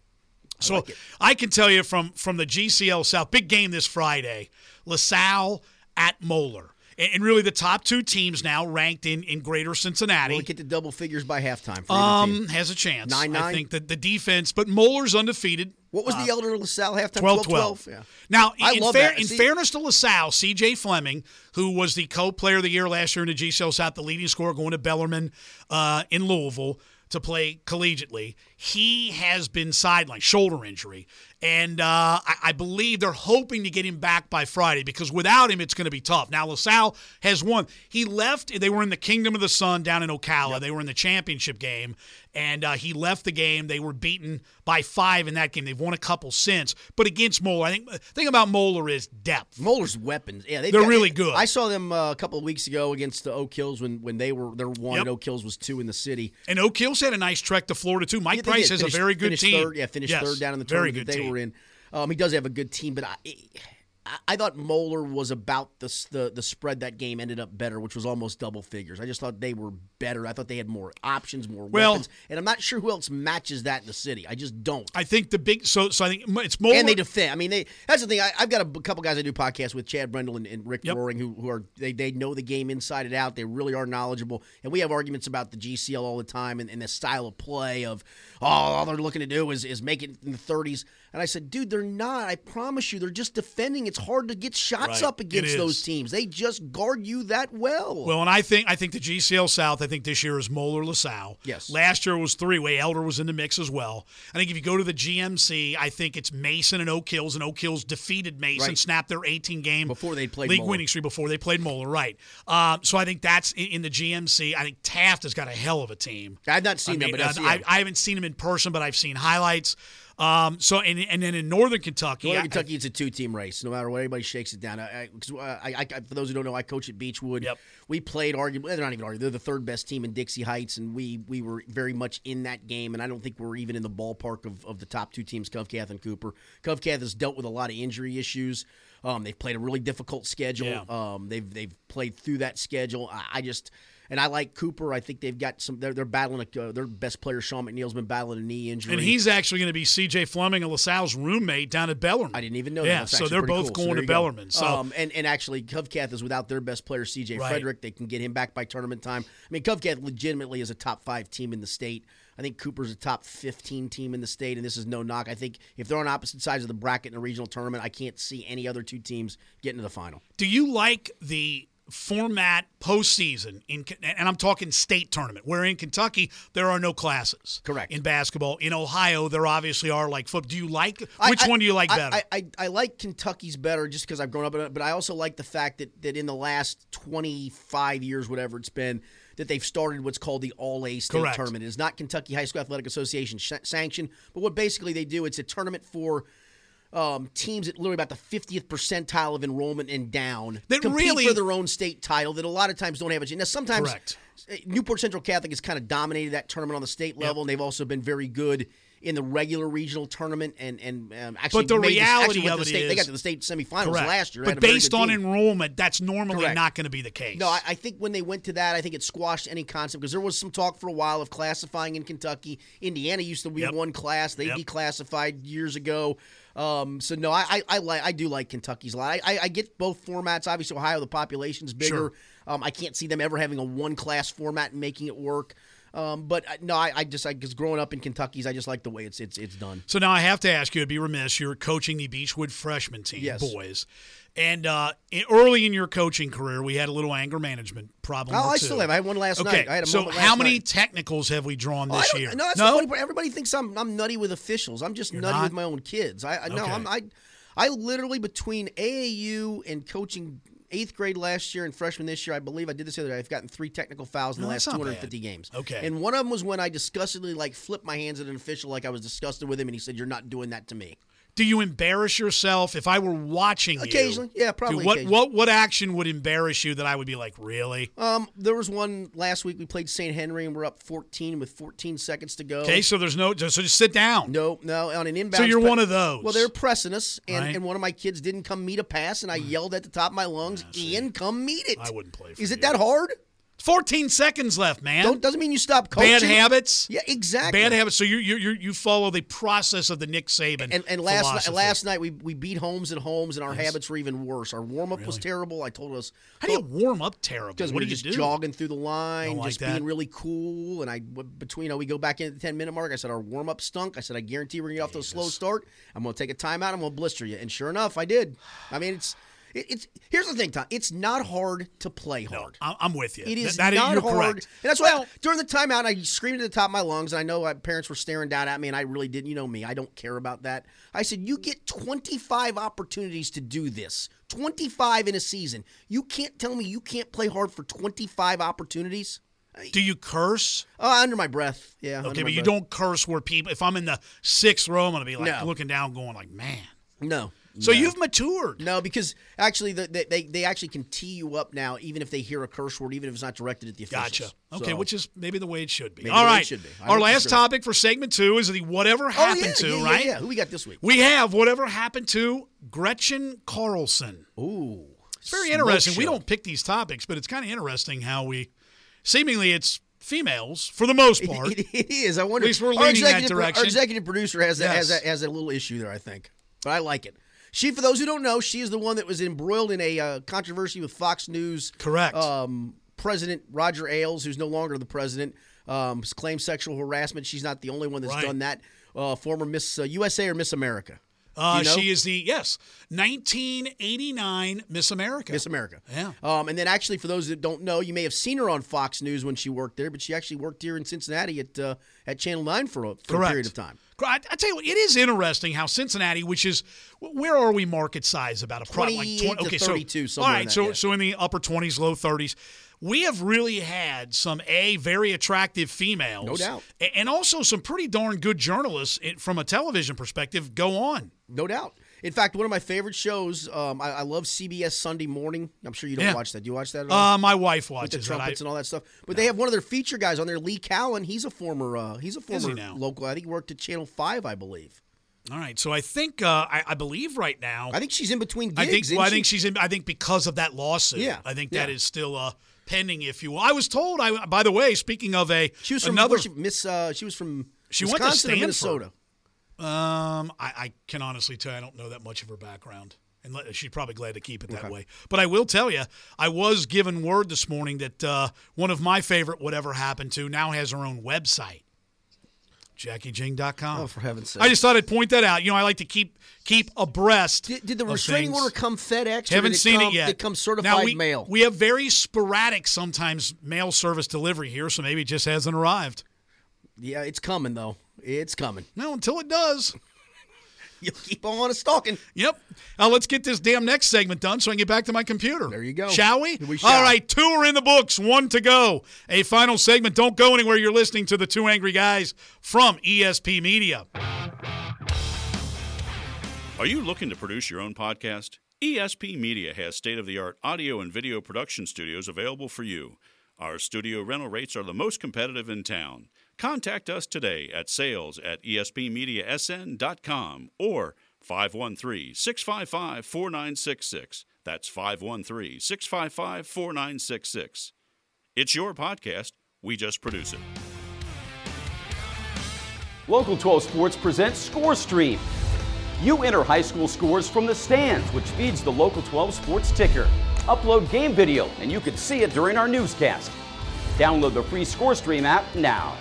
So I can tell you from from the GCL South, big game this Friday, LaSalle at Moeller. And really the top two teams now ranked in, in greater Cincinnati. will get to double figures by halftime? For um, has a chance. I 9-9? think that the defense, but Moeller's undefeated. What was the Elder LaSalle halftime? 12 12. Yeah. Now, I in, fair, that. in fairness to LaSalle, CJ Fleming, who was the co player of the year last year in the GCL South, the leading scorer going to Bellarmine uh, in Louisville to play collegiately, he has been sidelined, shoulder injury. And uh, I, I believe they're hoping to get him back by Friday because without him, it's going to be tough. Now, LaSalle has won. He left, they were in the Kingdom of the Sun down in Ocala. They were in the championship game, and uh, he left the game. They were beaten by five in that game. They've won a couple since. But against Moeller, I think the thing about Moeller is depth. Moeller's weapons. Yeah, They're got- really good. I saw them uh, a couple of weeks ago against the Oak Hills when, when they were their one Yep. and Oak Hills was two in the city. And Oak Hills had a nice trek to Florida too. Mike Yeah, did. has Finished- a very good team. Third, yeah, finished Yes, third down in the tournament that they team. were in. Um, he does have a good team, but I, I, thought Moeller was about the, the the spread that game ended up better, which was almost double figures. I just thought they were better. I thought they had more options, more Well- weapons, and I'm not sure who else matches that in the city. I just don't. I think the big so so I think it's Moeller. and they defend. I mean, they. That's the thing. I, I've got a couple guys I do podcasts with, Chad Brendel and, and Rick Yep. Roaring, who, who are they, they know the game inside and out. They really are knowledgeable, and we have arguments about the GCL all the time and, and the style of play of oh, all they're looking to do is is make it in the 30s. And I said, dude, they're not. I promise you, they're just defending. It's hard to get shots Right. up against those teams. They just guard you that well. Well, and I think I think the GCL South. I think this year is Moeller LaSalle. Yes. Last year was three way. Elder was in the mix as well. I think if you go to the GMC, I think it's Mason and Oak Hills, and Oak Hills defeated Mason, Right. snapped their 18 game Before they played league Moeller. winning streak before they played Moeller. Right. Um, so I think that's in, in the GMC. I think Taft has got a hell of a team. I've not seen I them, but I, uh, I, them. I haven't seen him in person, but I've seen highlights. Um, so and, and then in Northern Kentucky, Northern I- Kentucky, it's a two-team race. No matter what anybody shakes it down. I, I, uh, I, I, for those who don't know, I coach at Beechwood. Yep. We played arguably. They're not even arguably. They're the third best team in Dixie Heights, and we we were very much in that game. And I don't think we're even in the ballpark of, of the top two teams, Covcath and Cooper. Covcath has dealt with a lot of injury issues. Um, they've played a really difficult schedule. Yeah. Um, they've they've played through that schedule. I, I just. And I like Cooper. I think they've got some. They're, they're battling. A, uh, their best player, Sean McNeil's been battling a knee injury, And he's actually going to be C.J. Fleming and LaSalle's roommate down at Bellarmine. I didn't even know yeah, that. So they're both cool. Going there to you go. So um, and and actually, Covcath is without their best player, C.J. Right. Frederick. They can get him back by tournament time. I mean, Covcath legitimately is a top five team in the state. I think Cooper's a top 15 team in the state, and this is no knock. I think if they're on opposite sides of the bracket in a regional tournament, I can't see any other two teams getting to the final. do you like the format postseason in and I'm talking state tournament where in Kentucky there are no classes Correct. in basketball in Ohio there obviously are like football do you like which I- one do you like I- better I, I, I like Kentucky's better just because I've grown up in it, but I also like the fact that, that in the last 25 years, whatever it's been, that they've started what's called the All A State Correct. Tournament. It is not Kentucky High School Athletic Association sh- sanctioned, but what basically they do, it's a tournament for um, teams at literally about the 50th percentile of enrollment and down That compete really- for their own state title that a lot of times don't have a chance. Now, sometimes Correct. uh, Newport Central Catholic has kind of dominated that tournament on the state level, and they've also been very good in the regular regional tournament and and um, actually. But the made this- reality went of the it state, they got to the state semifinals Correct. last year. but based on team. enrollment that's normally Correct. not going to be the case No, I, I think when they went to that, I think it squashed any concept because there was some talk for a while of classifying in Kentucky. Indiana used to be Yep. one class; they Yep. declassified years ago. Um, so no, I, I, I like I do like Kentucky's a lot. I, I, I get both formats. Obviously, Ohio the population's bigger. Sure. Um, I can't see them ever having a one class format and making it work. Um, but uh, no, I, I just I because growing up in Kentucky's, I just like the way it's it's it's done. So now I have to ask you, it'd be remiss. You're coaching the Beechwood freshman team, Yes. boys. And uh, in- early in your coaching career, we had a little anger management problem. Oh, I two. still have. I had one last okay, night. I had a so how many night. technicals have we drawn Oh, this don't- year? No, that's the funny part. Everybody thinks I'm I'm nutty with officials. I'm just nutty not? with my own kids. I, I no, I'm I I literally between AAU and coaching eighth grade last year and freshman this year, I believe I did this the other day. I've gotten three technical fouls in the last 250 bad. games. Okay. and one of them was when I disgustedly like flipped my hands at an official, like I was disgusted with him, and he said, "You're not doing that to me." Do you embarrass yourself if I were watching you? Occasionally. Yeah, probably do- what what what action would embarrass you that I would be like, really? Um, there was one last week we played St. Henry and we're up 14 with 14 seconds to go. Okay, so there's no so just sit down. No, no, on an inbound. So you're one of those. Well, they're pressing us, and, Right. and one of my kids didn't come meet a pass, and I yelled at the top of my lungs, "Ian, come meet it." I wouldn't play for Is it you. that hard? 14 seconds left, man. Don't doesn't mean you stop coaching. Bad habits. Yeah, exactly. Bad habits. So you you you you follow the process of the Nick Saban. And, and last night, philosophy. last night we, we beat Holmes and Holmes, and our habits were even worse. Our warm up was terrible. I told us how do you warm up terrible? because what we do were you just do? jogging through the line, like just that. being really cool. And I between you know, we go back in at the ten minute mark. I said our warm up stunk. I said I guarantee we're gonna get off to a slow start. I'm gonna take a timeout. I'm gonna blister you. And sure enough, I did. I mean, it's it, it's here's the thing, Tom. It's not hard to play hard. I- I'm with you. It is That- that- not you're hard. correct. And that's why during the timeout, I screamed at the top of my lungs. And I know my parents were staring down at me, and I really didn't. You know me, I don't care about that. I said, You get 25 opportunities to do this, 25 in a season. You can't tell me you can't play hard for 25 opportunities? Do you curse? Oh, under my breath. Yeah. Okay, but you breath. don't curse where people. If I'm in the sixth row, I'm gonna be like No. looking down, going like, man. No. So no. you've matured. No, because actually, the, they, they they actually can tee you up now, even if they hear a curse word, even if it's not directed at the officials. Gotcha. Okay, So- which is maybe the way it should be. All it should be. Our last disagree. topic for segment two is the whatever Oh, happened yeah, to, yeah, right? Yeah. Who we got this week? We have whatever happened to Gretchen Carlson. Ooh. It's very interesting. We don't pick these topics, but it's kind of interesting how we seemingly it's females for the most part. It, it is. I wonder. At least we're our leaning that executive, pro- direction. Our executive producer has a, has, a, has a little issue there, I think, but I like it. She, for those who don't know, she is the one that was embroiled in a uh, controversy with Fox News. Correct. Um, president Roger Ailes, who's no longer the president, um, claimed sexual harassment. She's not the only one that's Right. done that. Uh, former Miss uh, USA or Miss America. Uh, you know? She is the yes, 1989 Miss America. Miss America. Yeah. Um, and then actually, for those that don't know, you may have seen her on Fox News when she worked there, but she actually worked here in Cincinnati at uh, at Channel Nine for, a, for a period of time. I, I tell you what, it is interesting how Cincinnati, which is where are we market size about a pro- like 28 to okay, 32, So, somewhere all right, so yeah. so in the upper 20s, low 30s, we have really had some a very attractive females, No doubt. and also some pretty darn good journalists from a television perspective. Go on. No doubt. In fact, one of my favorite shows, um, I, I love CBS Sunday Morning. I'm sure you don't Yeah. watch that. Do you watch that at all? Uh, my wife With the watches that. I- trumpets and all that stuff. But they have one of their feature guys on there, Lee Cowan. He's a former, uh, he's a he former now? local. I think he worked at Channel Five, I believe. all right, so I think uh, I, I believe right now. I think she's in between gigs. I think. Well, I think she's in. I think because of that lawsuit. Yeah, I think that yeah. is still uh, pending, if you will. I was told. I by the way, speaking of a She was from another. she, Miss. Uh, she was from. She went to Stanford. Minnesota. Um, I, I can honestly tell you, I don't know that much of her background. And let- she's probably glad to keep it that way. But I will tell you, I was given word this morning that uh, one of my favorite whatever happened to now has her own website. JackieJing.com. Oh, for heaven's sake! I just thought I'd point that out. You know, I like to keep keep abreast. did, did the restraining order come FedEx? or Haven't it seen come, it yet. It come certified now we, mail? We have very sporadic sometimes mail service delivery here, so maybe it just hasn't arrived. yeah, it's coming though. It's coming. No, until it does. You'll keep on stalking. Yep. Now let's get this damn next segment done so I can get back to my computer. There you go. Shall we? We shall. All right, two are in the books, one to go. A final segment. Don't go anywhere. You're listening to the Two Angry Guys from ESP Media. Are you looking to produce your own podcast? ESP Media has state of the art audio and video production studios available for you. Our studio rental rates are the most competitive in town. Contact us today at sales at espmediasn.com or 513 655 4966. That's 513 655 4966. It's your podcast. We just produce it. Local 12 Sports presents Score Stream. You enter high school scores from the stands, which feeds the Local 12 Sports ticker. Upload game video, and you can see it during our newscast. Download the free Score Stream app now.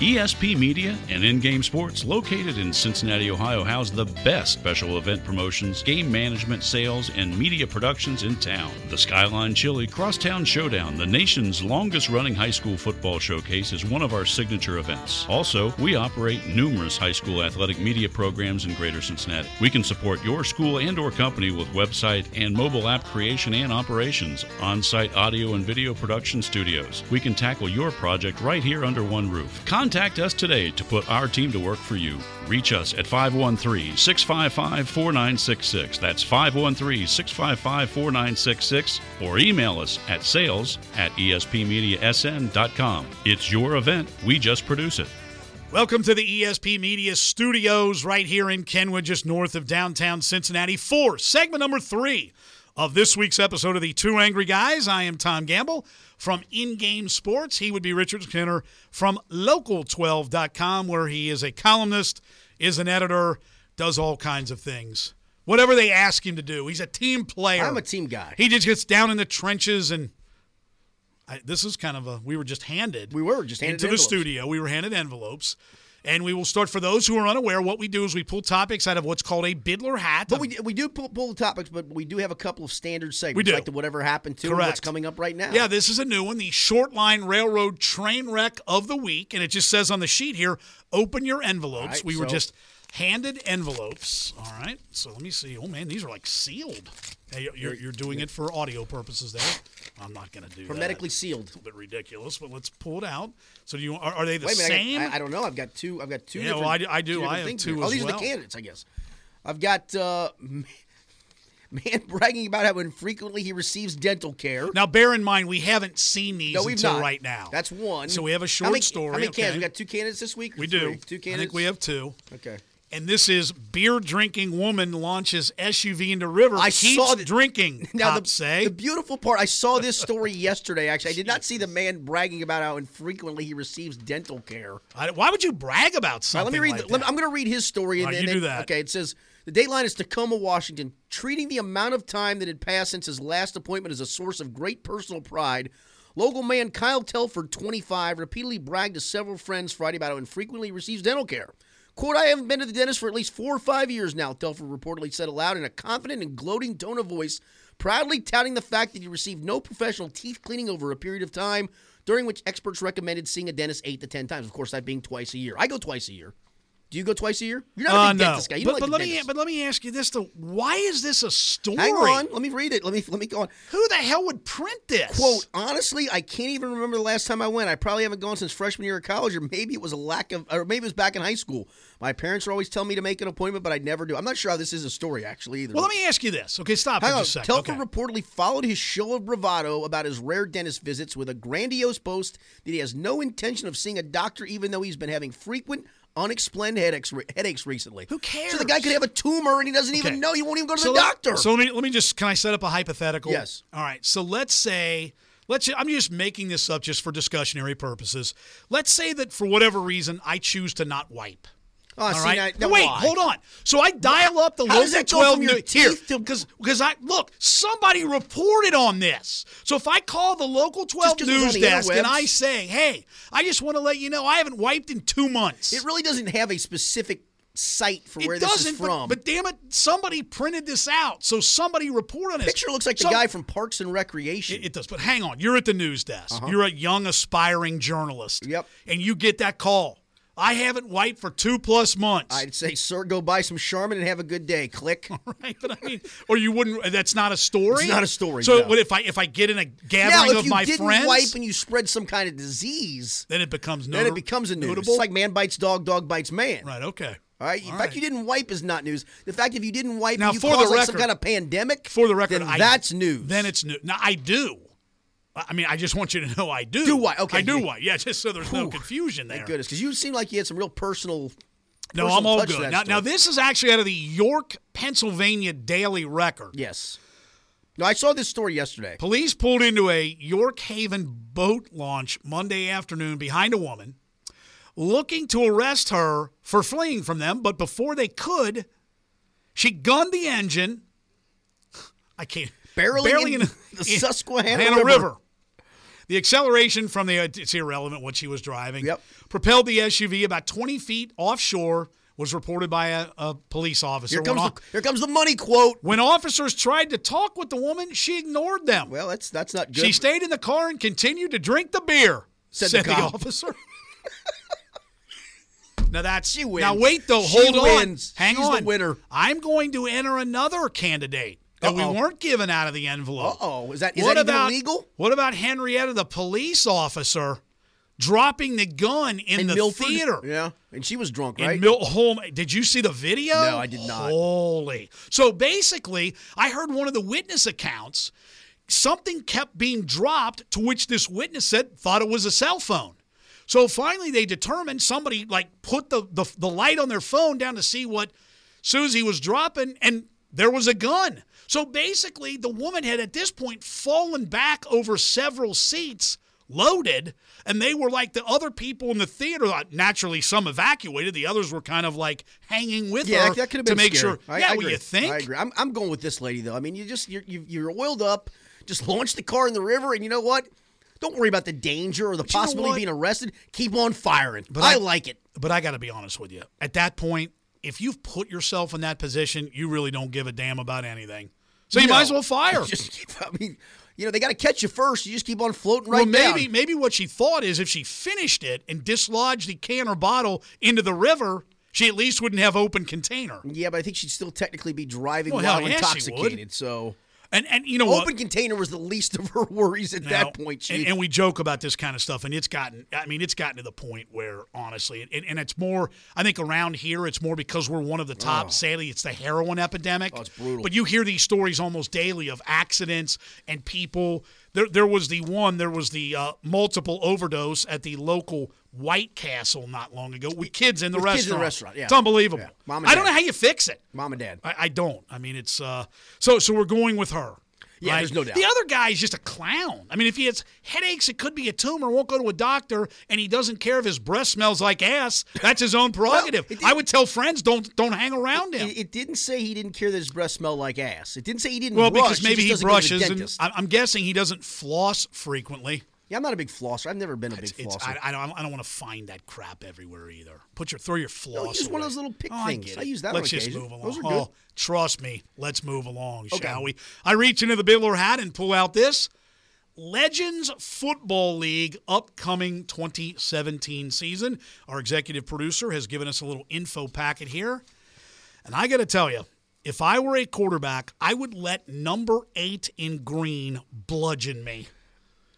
ESP Media and In Game Sports, located in Cincinnati, Ohio, house the best special event promotions, game management, sales, and media productions in town. The Skyline Chili Crosstown Showdown, the nation's longest running high school football showcase, is one of our signature events. Also, we operate numerous high school athletic media programs in Greater Cincinnati. We can support your school and or company with website and mobile app creation and operations, on-site audio and video production studios. We can tackle your project right here under one roof. Us today to put our team to work for you. Reach us at 513 655 4966. That's 513 655 4966. Or email us at sales at espmediasn.com. It's your event. We just produce it. Welcome to the ESP Media Studios right here in Kenwood, just north of downtown Cincinnati, for segment number three of this week's episode of the Two Angry Guys. I am Tom Gamble from In Game Sports. He would be Richard Skinner from Local12.com, where he is a columnist, is an editor, does all kinds of things. Whatever they ask him to do, he's a team player. I'm a team guy. He just gets down in the trenches and. I, this is kind of a we were just handed We were just handed into the studio we were handed envelopes and we will start for those who are unaware what we do is we pull topics out of what's called a bidler hat. But we, we do pull, pull the topics, but we do have a couple of standard segments, We do. like the whatever happened to Correct. what's coming up right now. yeah this is a new one the short line railroad train wreck of the week and it just says on the sheet here open your envelopes. Right, we were just handed envelopes. All right so let me see. Oh man these are like sealed. Hey, you're- you're, you're doing it for audio purposes there i'm not going to do that hermetically sealed. a little bit ridiculous but let's pull it out so do you are, are they the Wait a minute, same I, got- I, I don't know. I've got two. I've got two. Yeah, well, I do- I do. I have two Oh, these are the candidates, I guess. I've got uh, man bragging about how infrequently he receives dental care. Now, bear in mind, we haven't seen these No, we've until not. right now. That's one. So we have a How short many- story. How many okay. candidates? We got two candidates this week. We do. Two candidates. I think we have two. Okay. And this is beer drinking woman launches SUV into river. I keeps saw the- drinking. Now the, say. the beautiful part, I saw this story yesterday. Actually, I did not see the man bragging about how infrequently he receives dental care. I- why would you brag about All right, something? let me read. Like the, let? I'm going to read his story. And right, then, you do that. Okay, it says the Dateline is Tacoma, Washington, treating the amount of time that had passed since his last appointment as a source of great personal pride. Local man Kyle Telford, 25, repeatedly bragged to several friends Friday about how infrequently he receives dental care. Quote, I haven't been to the dentist for at least four or five years now, Telford reportedly said aloud in a confident and gloating tone of voice, proudly touting the fact that he received no professional teeth cleaning over a period of time during which experts recommended seeing a dentist eight to ten times. Of course, that being twice a year. I go twice a year. Do you go twice a year? You're not a Uh, big no. dentist guy. You but don't but like let the me dentist. but let me ask you this though: Why is this a story? Hang on. Let me read it. Let me let me go on. Who the hell would print this? Quote, honestly, I can't even remember the last time I went. I probably haven't gone since freshman year of college, or maybe it was a lack of, or maybe it was back in high school. My parents were always telling me to make an appointment, but I never do. I'm not sure how this is a story, actually, either. Well, let me ask you this. Okay, stop Hang for on. a. Telford Okay. reportedly followed his show of bravado about his rare dentist visits with a grandiose boast that he has no intention of seeing a doctor, even though he's been having frequent, unexplained headaches headaches recently. Who cares? So the guy could have a tumor and he doesn't even know. He won't even go to So the let- doctor. So let me let me just can I set up a hypothetical? Yes. All right. So let's say let's I'm just making this up just for discussionary purposes. Let's say that for whatever reason I choose to not wipe. Oh, All see, right. now- now Wait, why? hold on. So I dial up the How local does that go 12 from your news- here because because I look somebody reported on this. So if I call the local 12 'cause it was on news desk and? I say, "Hey, I just want to let you know I haven't wiped in 2 months." It really doesn't have a specific site for where It this is but- from. But, damn it, somebody printed this out. So somebody report on it. Picture looks like the guy from Parks and Recreation. It, it does. But hang on. You're at the news desk. You're a young, aspiring journalist. Uh-huh. Yep. And you get that call. I haven't wiped for two plus months. I'd say, sir, go buy some Charmin and have a good day. Click. right, but I mean, or you wouldn't. That's not a story. It's not a story, So no. what if I if I get in a gathering now, gathering if of you my didn't friends, wipe and you spread some kind of disease, then it becomes then it becomes a news. notable. It's like man bites dog, dog bites man. right. Okay. All right. In All fact, right. you didn't wipe is not news. The fact if you didn't wipe Now, and you for the caused like some record- kind of pandemic, For the record, then I, that's news. Then it's new. Now I do. I I mean, I just want you to know I do. Do what? Okay, I do yeah. what? Yeah, just so there's no confusion there. Thank goodness, because you seem like you had some real personal. No, personal I'm all good. Now, now, this is actually out of the York, Pennsylvania Daily Record. Yes. No, I saw this story yesterday. Police pulled into a York Haven boat launch Monday afternoon behind a woman, looking to arrest her for fleeing from them. But before they could, she gunned the engine. I can't. Barreling in the Susquehanna River. The acceleration from the it's irrelevant what she was driving. Yep. Propelled the SUV about 20 feet offshore. Was reported by a, a police officer. Here comes the here comes the money quote. when officers tried to talk with the woman, she ignored them. Well, that's that's not good. She stayed in the car and continued to drink the beer, Said said, the the, officer. now that's She wins. Now wait though, She hold wins. on. Hang She's the on. winner. I'm going to enter another candidate that Uh-oh. we weren't given out of the envelope. Uh-oh. Is that- is what that about, illegal? What about Henrietta, the police officer, dropping the gun in, in the Milford. theater? Yeah, and she was drunk, in right? Mil- home. Did you see the video? No, I did not. Holy. So basically, I heard one of the witness accounts. Something kept being dropped, to which this witness said thought it was a cell phone. So finally, they determined somebody like put the, the the light on their phone down to see what Susie was dropping, and there was a gun. So basically, the woman had at this point fallen back over several seats, loaded, and they were like the other people in the theater. Naturally, some evacuated; the others were kind of like hanging with yeah, her that, that could have to been make scary. sure. I, yeah, I well, you think? I agree. I'm, I'm going with this lady though. I mean, you just you're you, you're oiled up. Just launch the car in the river, and you know what? Don't worry about the danger or the know possibility of being arrested. Keep on firing. But I, I- like it. But I got to be honest with you. At that point, if you've put yourself in that position, you really don't give a damn about anything. So you might as well fire. Just keep, I mean, you know, they got to catch you first. You just keep on floating well, right maybe down. maybe what she thought is if she finished it and dislodged the can or bottle into the river, she at least wouldn't have open container. Yeah, but I think she'd still technically be driving Well, while hell yeah, she would. intoxicated. So And and you know open what? container was the least of her worries at Now, that point. Chief. And, and we joke about this kind of stuff, and it's gotten, I mean, it's gotten to the point where, honestly, and, and it's more, I think around here, it's more because we're one of the top, sadly, it's the heroin epidemic. Oh, it's brutal. But you hear these stories almost daily of accidents and people. There, there was the one, there was the uh, multiple overdose at the local White Castle not long ago with kids in the restaurant. kids in the restaurant, yeah. It's unbelievable. Yeah. Mom and I don't know how you fix it. Mom and dad. I, I don't. I mean, it's uh. So so we're going with her. Yeah, right? there's no doubt. The other guy is just a clown. I mean, if he has headaches, it could be a tumor. Won't go to a doctor, and he doesn't care if his breath smells like ass. That's his own prerogative. did- I would tell friends don't don't hang around him. It, it didn't say he didn't care that his breath smelled like ass. It didn't say he didn't well, brush. because maybe he, he just doesn't go to the brushes, and I'm guessing he doesn't floss frequently. Yeah, I'm not a big flosser. I've never been a big It's, it's, flosser. I, I don't. I don't want to find that crap everywhere either. Put your throw your floss. use one of those little pick Oh, things. get I use that Let's just occasion. move along. Those are Oh, trust me. Let's move along, Okay. shall we? I reach into the Bidler hat and pull out this Legends Football League upcoming 2017 season. Our executive producer has given us a little info packet here, and I got to tell you. If I were a quarterback, I would let number eight in green bludgeon me.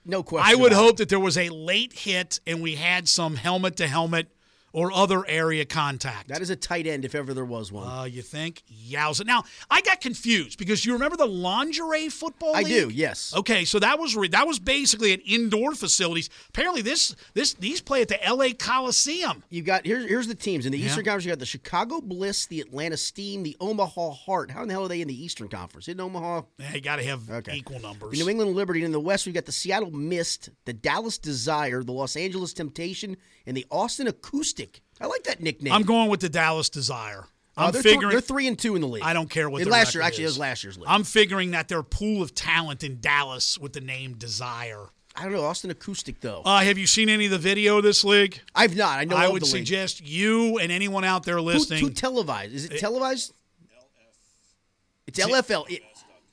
No question. I would it. hope that there was a late hit and we had some helmet to helmet or other area contact. That is a tight end if ever there was one. Uh, you think? Yowza. Now, I got confused because you remember the lingerie football I do, yes. Okay, so that was re- that was basically at indoor facilities. Apparently, this this these play at the L.A. Coliseum. You got here's here's the teams in the Yeah. Eastern Conference. You got the Chicago Bliss, the Atlanta Steam, the Omaha Heart. How in the hell are they in the Eastern Conference? In Omaha, Yeah, you got to have Okay. equal numbers. the New England Liberty. And in the West, we got the Seattle Mist, the Dallas Desire, the Los Angeles Temptation, and the Austin Acoustic. I like that nickname. I'm going with the Dallas Desire. Uh, I'm they're, th- figuring they're three and two in the league. I don't care what last year. Actually, it is. was last year's league. I'm figuring that their pool of talent in Dallas with the name Desire. I don't know Austin Acoustic though. Uh, have you seen any of the video of this league? I've not. I know. I would the league. suggest you and anyone out there listening. who televised? Is it televised? It's LFL. It,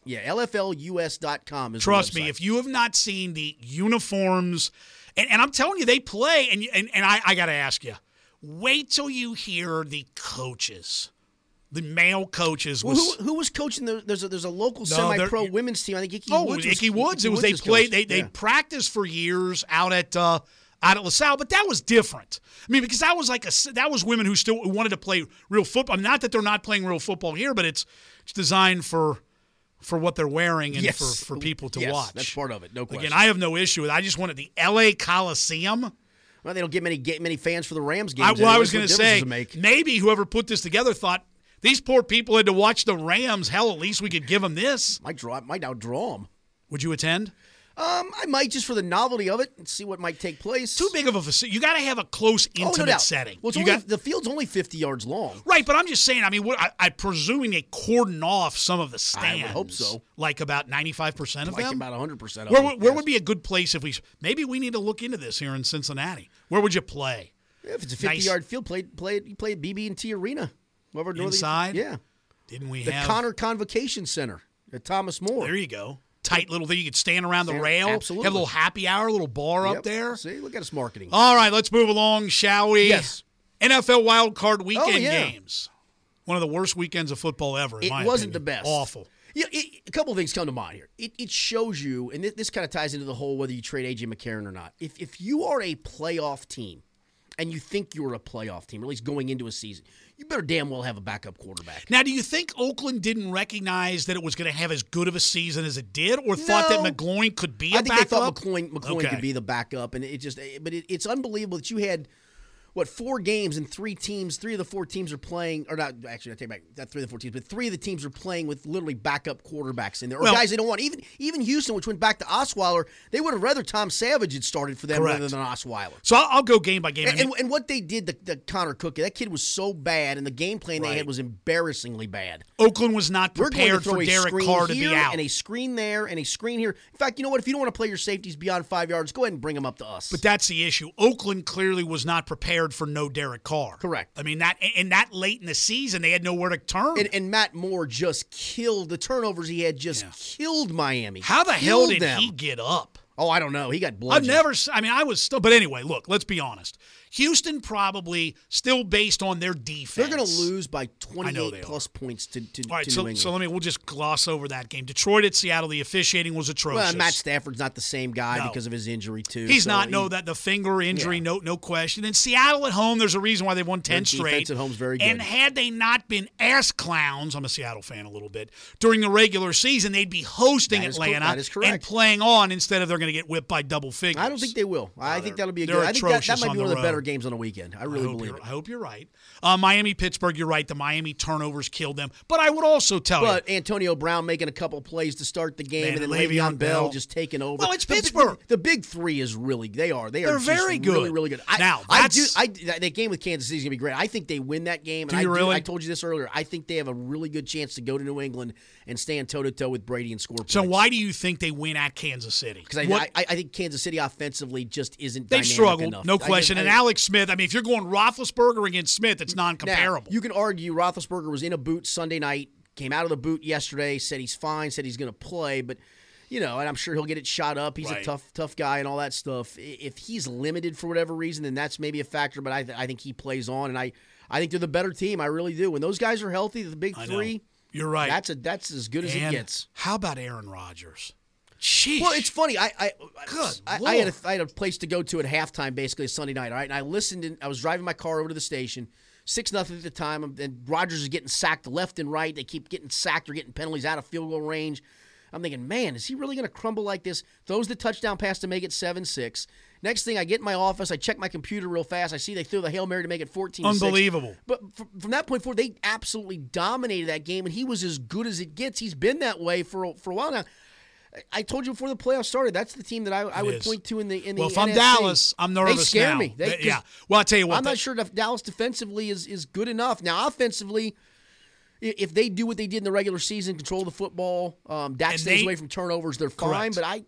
yeah, LFLUS.com is Trust me, if you have not seen the uniforms, and, and I'm telling you, they play, and and, and I, I got to ask you, wait till you hear the coaches, the male coaches. Well, who, who was coaching? The, there's a there's a local No, semi-pro women's team. I think Ickey oh, Woods. it was was, Ickey Woods. It was they played. They they Yeah. practiced for years out at. Uh, out at LaSalle, but that was different. I mean, because that was like a that was women who still wanted to play real football. Not that they're not playing real football here, but it's it's designed for for what they're wearing and Yes. for, for people to Yes, watch. that's part of it, no question. Again, I have no issue with. it. I just wanted the L.A. Coliseum. Well, they don't get many get many fans for the Rams I, games. well, I was going to say does it make? maybe whoever put this together thought these poor people had to watch the Rams. Hell, at least we could give them this. might draw might outdraw them. Would you attend? Um, I might just for the novelty of it and see what might take place. Too big of a facility. You got to have a close, Oh, no intimate setting. Well, only, got the field's only 50 yards long. right, but I'm just saying. I mean, what, I, I'm presuming they cordon off some of the I stands. would hope so. Like about 95 percent of Like them. about 100 percent. where would- where would be a good place if we? Maybe we need to look into this here in Cincinnati. Where would you play? if it's a 50 nice- yard field? Play play you play at BB&T Arena. Whoever northern- Inside? Yeah, Didn't we the have Connor Convocation Center at Thomas More. There you go. Tight little thing. You could stand around the Stand- rail. absolutely. Have a little happy hour, a little bar Yep. up there. See, look at us marketing. All right, let's move along, shall we? Yes. NFL wild card oh, weekend Oh, yeah. games. One of the worst weekends of football ever. In it my wasn't opinion. the best. Awful. Yeah, it, a couple of things come to mind here. It, it shows you, and this, this kind of ties into the whole whether you trade AJ McCarron or not. If if you are a playoff team, and you think you're a playoff team, or at least going into a season, you better damn well have a backup quarterback. Now, do you think Oakland didn't recognize that it was going to have as good of a season as it did, or thought that No. McGloin could be I think backup? they thought McCoy, McCoy Okay. could be the backup, and it just. But it, it's unbelievable that you had what four games and three teams, three of the four teams are playing, or not actually, I take back not three of the four teams, but three of the teams are playing with literally backup quarterbacks in there, or Well- guys they don't want. Even even Houston, which went back to Osweiler, they would have rather Tom Savage had started for them Correct. rather than Osweiler. So I'll, I'll go game by game. I And, mean, and, and what they did, the, the Connor Cook, that kid was so bad, and the game plan they had was embarrassingly bad. Oakland was not We're going to prepared for Derek Carr to be out. and a screen there and a screen here. In fact, you know what? If you don't want to play your safeties beyond five yards, go ahead and bring them up to us. But that's the issue. Oakland clearly was not prepared for no Derek Carr. Correct. I mean that and that late in the season they had nowhere to turn. and, and Matt Moore just killed the turnovers he had. Just killed Miami. How the hell did them. he get up? Oh, I don't know. He got blown. I've never. I mean, I was still. But anyway, look. Let's be honest. Houston probably still based on their defense. They're going to lose by I 28 they plus points to, to, All right, to so, so let me. We'll just gloss over that game. Detroit at Seattle. The officiating was atrocious. well, Matt Stafford's not the same guy No. because of his injury too. He's so not. he- No, that the finger injury. Yeah. No, no question. And Seattle at home. There's a reason why they won ten Their straight. defense at home's very good. And had they not been ass clowns, I'm a Seattle fan a little bit. During the regular season, they'd be hosting That is cor- Atlanta correct. and playing on instead of they're going to get whipped by double figures. I don't think they will. I think that'll be a good. I think that, that might be one of the better road. Games on a weekend. I I really hope, believe it. I hope you're right. Uh, Miami, Pittsburgh, you're right. The Miami turnovers killed them. But I would also tell you. But Antonio Brown making a couple plays to start the game, Man, and then Le'Veon, Le'Veon Bell Bell. just taking over. Well, it's The Pittsburgh. The, big three is really they are. They are They're very good. really good. I, Now, I do. I that, game with Kansas City is gonna be great. I think they win that game. Do and you I really? I told you this earlier. I think they have a really good chance to go to New England and stand toe to toe with Brady and score. so points. why do you think they win at Kansas City? Because I, I, I think Kansas City offensively just isn't. They've dynamic struggled, enough. no I question. I- and Alex Smith, I mean, if you're going Roethlisberger against Smith, it's non-comparable. you can argue Roethlisberger was in a boot Sunday night, came out of the boot yesterday, said he's fine, said he's going to play, but you know, and I'm sure he'll get it shot up. He's Right. a tough, tough guy and all that stuff. If he's limited for whatever reason, then that's maybe a factor. But I, th- I think he plays on, and I, I think they're the better team. I really do. When those guys are healthy, the big three, You're right. that's a that's as good as And it gets. How about Aaron Rodgers? Sheesh. Well, it's funny. I I, Good I, I had a, I had a place to go to at halftime, basically a Sunday night. All right, and I listened. And I was driving my car over to the station, six nothing at the time, and Rodgers is getting sacked left and right. They keep getting sacked or getting penalties out of field goal range. I'm thinking, man, is he really going to crumble like this? Throws the touchdown pass to make it seven six. Next thing, I get in my office, I check my computer real fast. I see they threw the hail mary to make it 14. Unbelievable. But from, from that point forward, they absolutely dominated that game, and he was as good as it gets. He's been that way for for a while now. I- told you before the playoffs started. That's the team that I, I would is. point to in the in the. well, if I'm NFC. Dallas, I'm nervous They scare now. me. They, Th- yeah. Well, I'll tell you what. I'm the- not sure if Dallas defensively is is good enough. Now, offensively, if they do what they did in the regular season, control the football, um, Dak stays they- away from turnovers, they're fine. Correct. But I,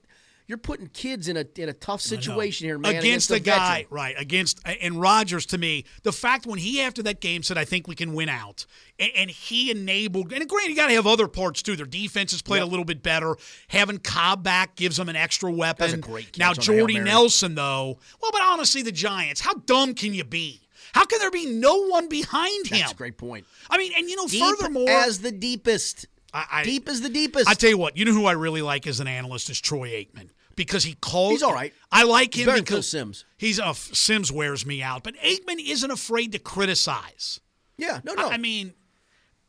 you're putting kids in a in a tough situation here, man. Against, a the guy, veteran. right? Against and Rodgers to me, the fact when he after that game said, "I think we can win out," and, and he enabled. And granted, you got to have other parts too. Their defense has played a little bit better. Having Cobb back gives them an extra weapon. That's a great now on the Hail Jordy. Nelson though. Well, but honestly, the Giants. How dumb can you be? How can there be no one behind him? That's a great point. I mean, and you know, Deep furthermore, as the deepest. I- I- Deep as the deepest. I tell you what, you know who I really like as an analyst is Troy Aikman because he calls. He's all right. I like him than because Simms. He's a Simms wears me out, but Aikman isn't afraid to criticize. yeah, no, no. I, I mean,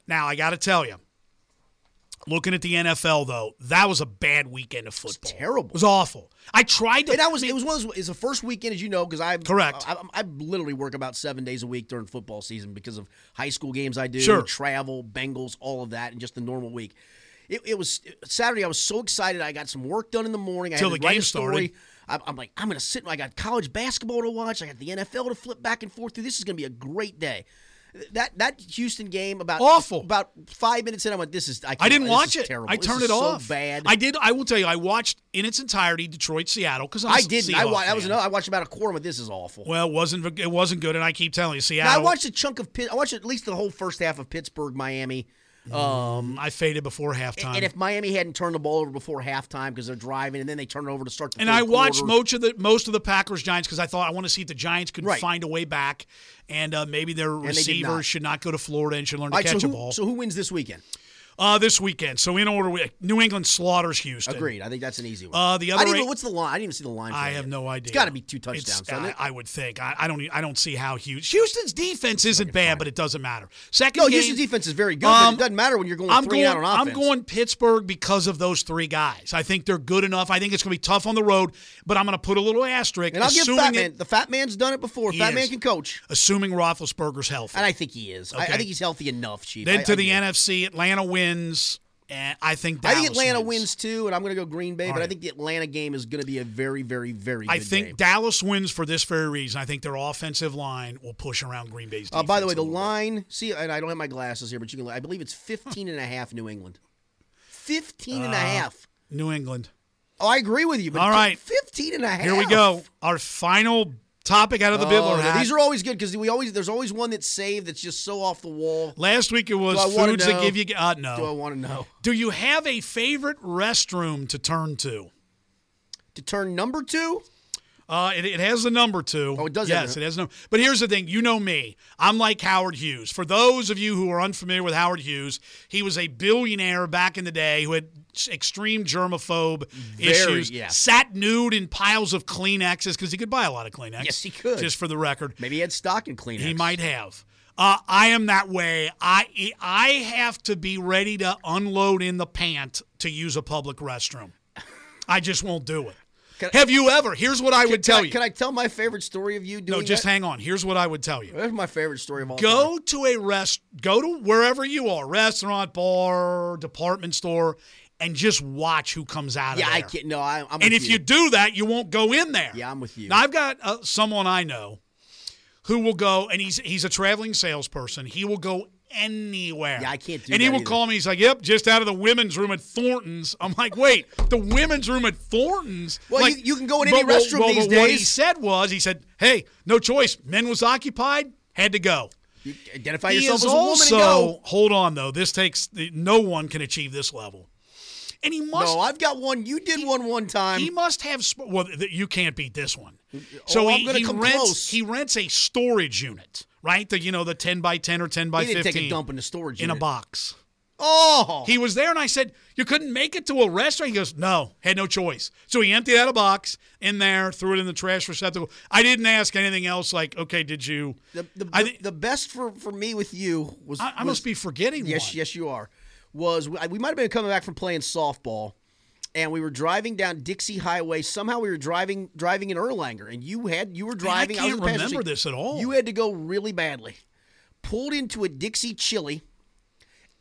now I got to tell you, looking at the NFL though, that was a bad weekend of football. terrible. It was awful. I tried to. And I was I mean, it was one of those, it's the first weekend, as you know, because I Correct. I, I, I literally work about seven days a week during football season because of high school games I do, Sure. travel, Bengals, all of that, and just the normal week. It, it was Saturday. I was so excited. I got some work done in the morning. I Till had the game started. I'm, like, I'm going to sit. I got college basketball to watch. I got the NFL to flip back and forth through. This is going to be a great day. That that Houston game about Awful. About five minutes in, I went, "This is I, I didn't watch it. Terrible. I turned it so off. Bad. I did. I will tell you. I watched in its entirety Detroit Seattle because I didn't. I, wa- I was another, I watched about a quarter, but this is awful. Well, it wasn't it wasn't good, and I keep telling you, Now, Seattle. I watched a chunk of Pitt. I watched at least the whole first half of Pittsburgh, Miami. Um, I faded before halftime. and if Miami hadn't turned the ball over before halftime because they're driving, and then they turn it over to start the And I watched quarter. most of the most of the Packers Giants because I thought I want to see if the Giants could Right. find a way back, and uh, maybe their did receivers not. should not go to Florida and should learn to right, catch so a ball. so who wins this weekend? Uh, this weekend, so in order, we, New England slaughters Houston. Agreed. I think that's an easy one. Uh, the I other didn't eight- what's the line? I didn't even see the line. For I have yet. no idea. It's got to be two touchdowns. I? I would think. I, I don't. I don't see how Houston. Houston's defense isn't bad, but it doesn't matter. Second no, game, Houston's defense is very good. Um, but it doesn't matter when you're going I'm three going. out on offense. I'm going Pittsburgh because of those three guys. I think they're good enough. I think it's going to be tough on the road, but I'm going to put a little asterisk. and I'll give Fat Man. The Fat Man's done it before. Fat Man can coach, assuming Roethlisberger's healthy. and I think he is. I, I think he's healthy enough, Chief. then I- to I the. NFC, Atlanta wins, and I think I think Atlanta wins. wins too, and I'm going to go Green Bay. All but I think the Atlanta game is going to be a very, very, very. I think game. Dallas wins for this very reason. I think their offensive line will push around Green Bay's. Uh, by the way, the little bit. line, see, and I don't have my glasses here, but you can. I believe it's 15 and a half New England. 15 and a half. New England. Oh, I agree with you. But Uh, All right. 15 and a half. Here we go. Our final topic out of the Oh, Bibler no, hat. these are always good because we always there's always one that's saved that's just so off the wall. Last week it was foods that give you. Uh, Do I want to know Do you have a favorite restroom to turn to? to turn number two? Uh, it, it has the number two. Oh, it does Yes, it has no. But here's the thing. You know me. I'm like Howard Hughes. For those of you who are unfamiliar with Howard Hughes, he was a billionaire back in the day who had extreme germaphobe issues. yeah. Sat nude in piles of Kleenexes because he could buy a lot of Kleenex. Yes, he could. Just for the record, Maybe he had stock in Kleenex. he might have. Uh, I am that way. I I have to be ready to unload in the pant to use a public restroom. I just won't do it. Can I- have you ever? Here's what I would Can tell I, you. Can I tell my favorite story of you doing no, just that? hang on. Here's what I would tell you. That's my favorite story of all Go time. to a rest. Go to wherever you are, restaurant, bar, department store, and just watch who comes out Yeah, of I can't. No, I, I'm. And if you do that, you won't go in there. Yeah, I'm with you. Now I've got uh, someone I know who will go, and he's he's a traveling salesperson. He will go anywhere. Yeah, I can't do that. And he will either. call me. He's like, "Yep, just out of the women's room at Thornton's." I'm like, "Wait, the women's room at Thornton's?" Well, Like, you- you can go in but- any well, restroom well, these What he said was, he said, "Hey, no choice. Men was occupied, had to go." You identify he yourself as a woman also and go. hold on though. This takes no one can achieve this level, and he must. No, I've got one. You did one one time. He must have. Well, th- you can't beat this one. Oh, so Oh, I'm he, he come rents. close. He rents a storage unit, right? The you know the ten by ten or ten by He didn't fifteen. take a dump in the storage in a box. Oh, He was there, and I said, "You couldn't make it to a restaurant." He goes, "No, had no choice." So he emptied out a box in there, threw it in the trash receptacle. I didn't ask anything else. Like, okay, did you? the the, I the best for, for me with you was I, I was- must be forgetting Yes, one. yes, you are. Was we, might have been coming back from playing softball, and we were driving down Dixie Highway. Somehow we were driving driving in Erlanger, and you had you were driving. I was can't passenger remember this at all. You had to go really badly. Pulled into a Dixie Chili.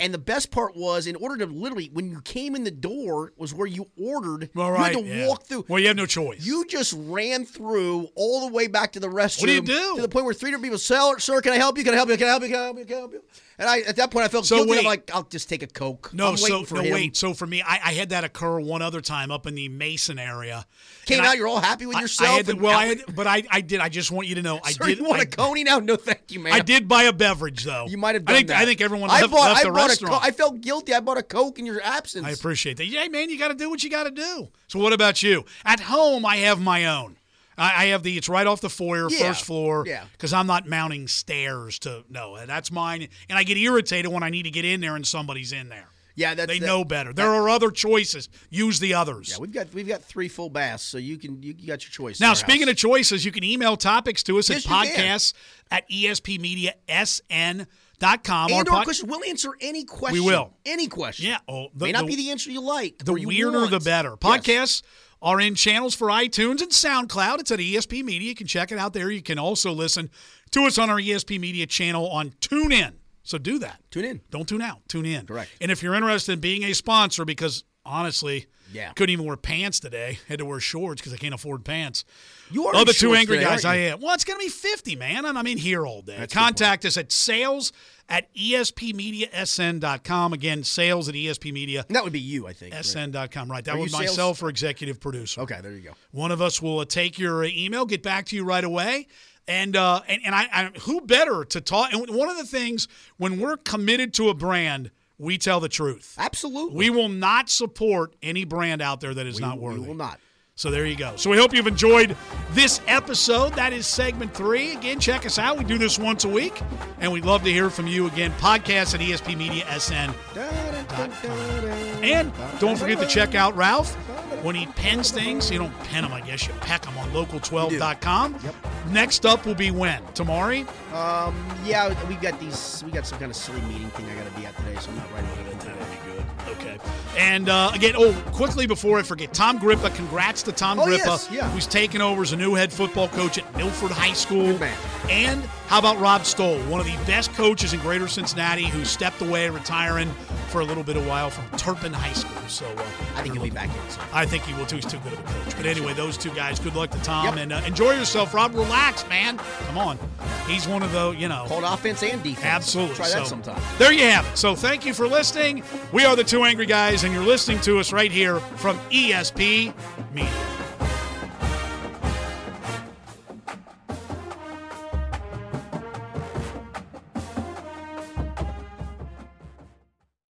And the best part was, in order to literally, when you came in the door, was where you ordered. All you had to yeah. walk through. Well, you have no choice. You just ran through all the way back to the restroom. do you do? To the point where three different people, sir, sir, can I help you? Can I help you? Can I help you? Can I help you? Can I help you? And I, at that point, I felt So guilty. I'm like, I'll just take a coke. no, so for no, him. wait. So for me, I, I had that occur one other time up in the Mason area. Came And out, I- you're all happy with yourself. I had to, well, I had, but I, I did. I just want you to know, I Sir, did. you want I, a coney now? No, thank you, man. I did buy a beverage though. You might have I done think, that. I think everyone I left, bought, left I the bought restaurant. A, co- I felt guilty. I bought a coke in your absence. I appreciate that. Yeah, man, you got to do what you got to do. So, what about you? At home, I have my own. I, I have the. It's right off the foyer, Yeah, first floor. yeah. Because I'm not mounting stairs to no. That's mine, and I get irritated when I need to get in there and somebody's in there. yeah, that's They that- know better. There are other choices. Use the others. Yeah, we've got we've got three full baths, so you can you, you got your choice. Now, speaking of choices, you can email topics to us Yes, at can. podcasts at espmediasn.com. and Our or pod- question, we'll answer any question. We will. any question. Yeah, oh, the- may not the- be the answer you like. The you weirder, want. the better. Yes. Are in channels for iTunes and SoundCloud. It's at ESP Media. You can check it out there. You can also listen to us on our ESP Media channel on TuneIn. So do that. Tune in. Don't tune out. Tune in. Correct. And if you're interested in being a sponsor, because honestly, Yeah. couldn't even wear pants today. Had to wear shorts because I can't afford pants. You are the two angry today, guys. I am. Well, it's going to be 50, man, and I'm in here all day. That's Contact us at sales at espmediasn.com. Again, sales at espmedia. And that would be you, I think. SN.com. Right. That you myself or executive producer. Okay, there you go. One of us will uh, take your uh, email, get back to you right away. And uh, and, and I, I who better to talk? And one of the things when we're committed to a brand, we tell the truth. Absolutely. We will not support any brand out there that is We- not worthy. We will not. So there you go. So we hope you've enjoyed this episode. That is segment three. Again, check us out. We do this once a week, and we'd love to hear from you again. Podcast at E ESPMediaSN. And don't forget to check out Ralph when he pens things. You don't pen them, I guess you peck them on local12.com. Yep. Next up will be when? Tomorrow? Um, yeah, we got these. We got some kind of silly meeting thing I got to be at today, so I'm not writing it in today. Be good. Okay. And uh, again, oh, quickly before I forget, Tom Grippa. Congrats to Tom Oh, Grippa, yes, yeah. who's taken over as a new head football coach at Milford High School. Good man. And how about Rob Stoll, one of the best coaches in Greater Cincinnati, who stepped away, retiring for a little bit of while from Turpin High School. So uh, I think he'll be back in. So. I think he will too. He's too good of a coach. But anyway, those two guys. Good luck to Tom Yep. and uh, enjoy yourself, Rob. Relax, man. Come on. He's one of the you know. Called offense and defense. Absolutely. Try that So, sometime. There you have it. So thank you for listening. We are the Two Angry Guys, and you're listening to us right here from ESP Media.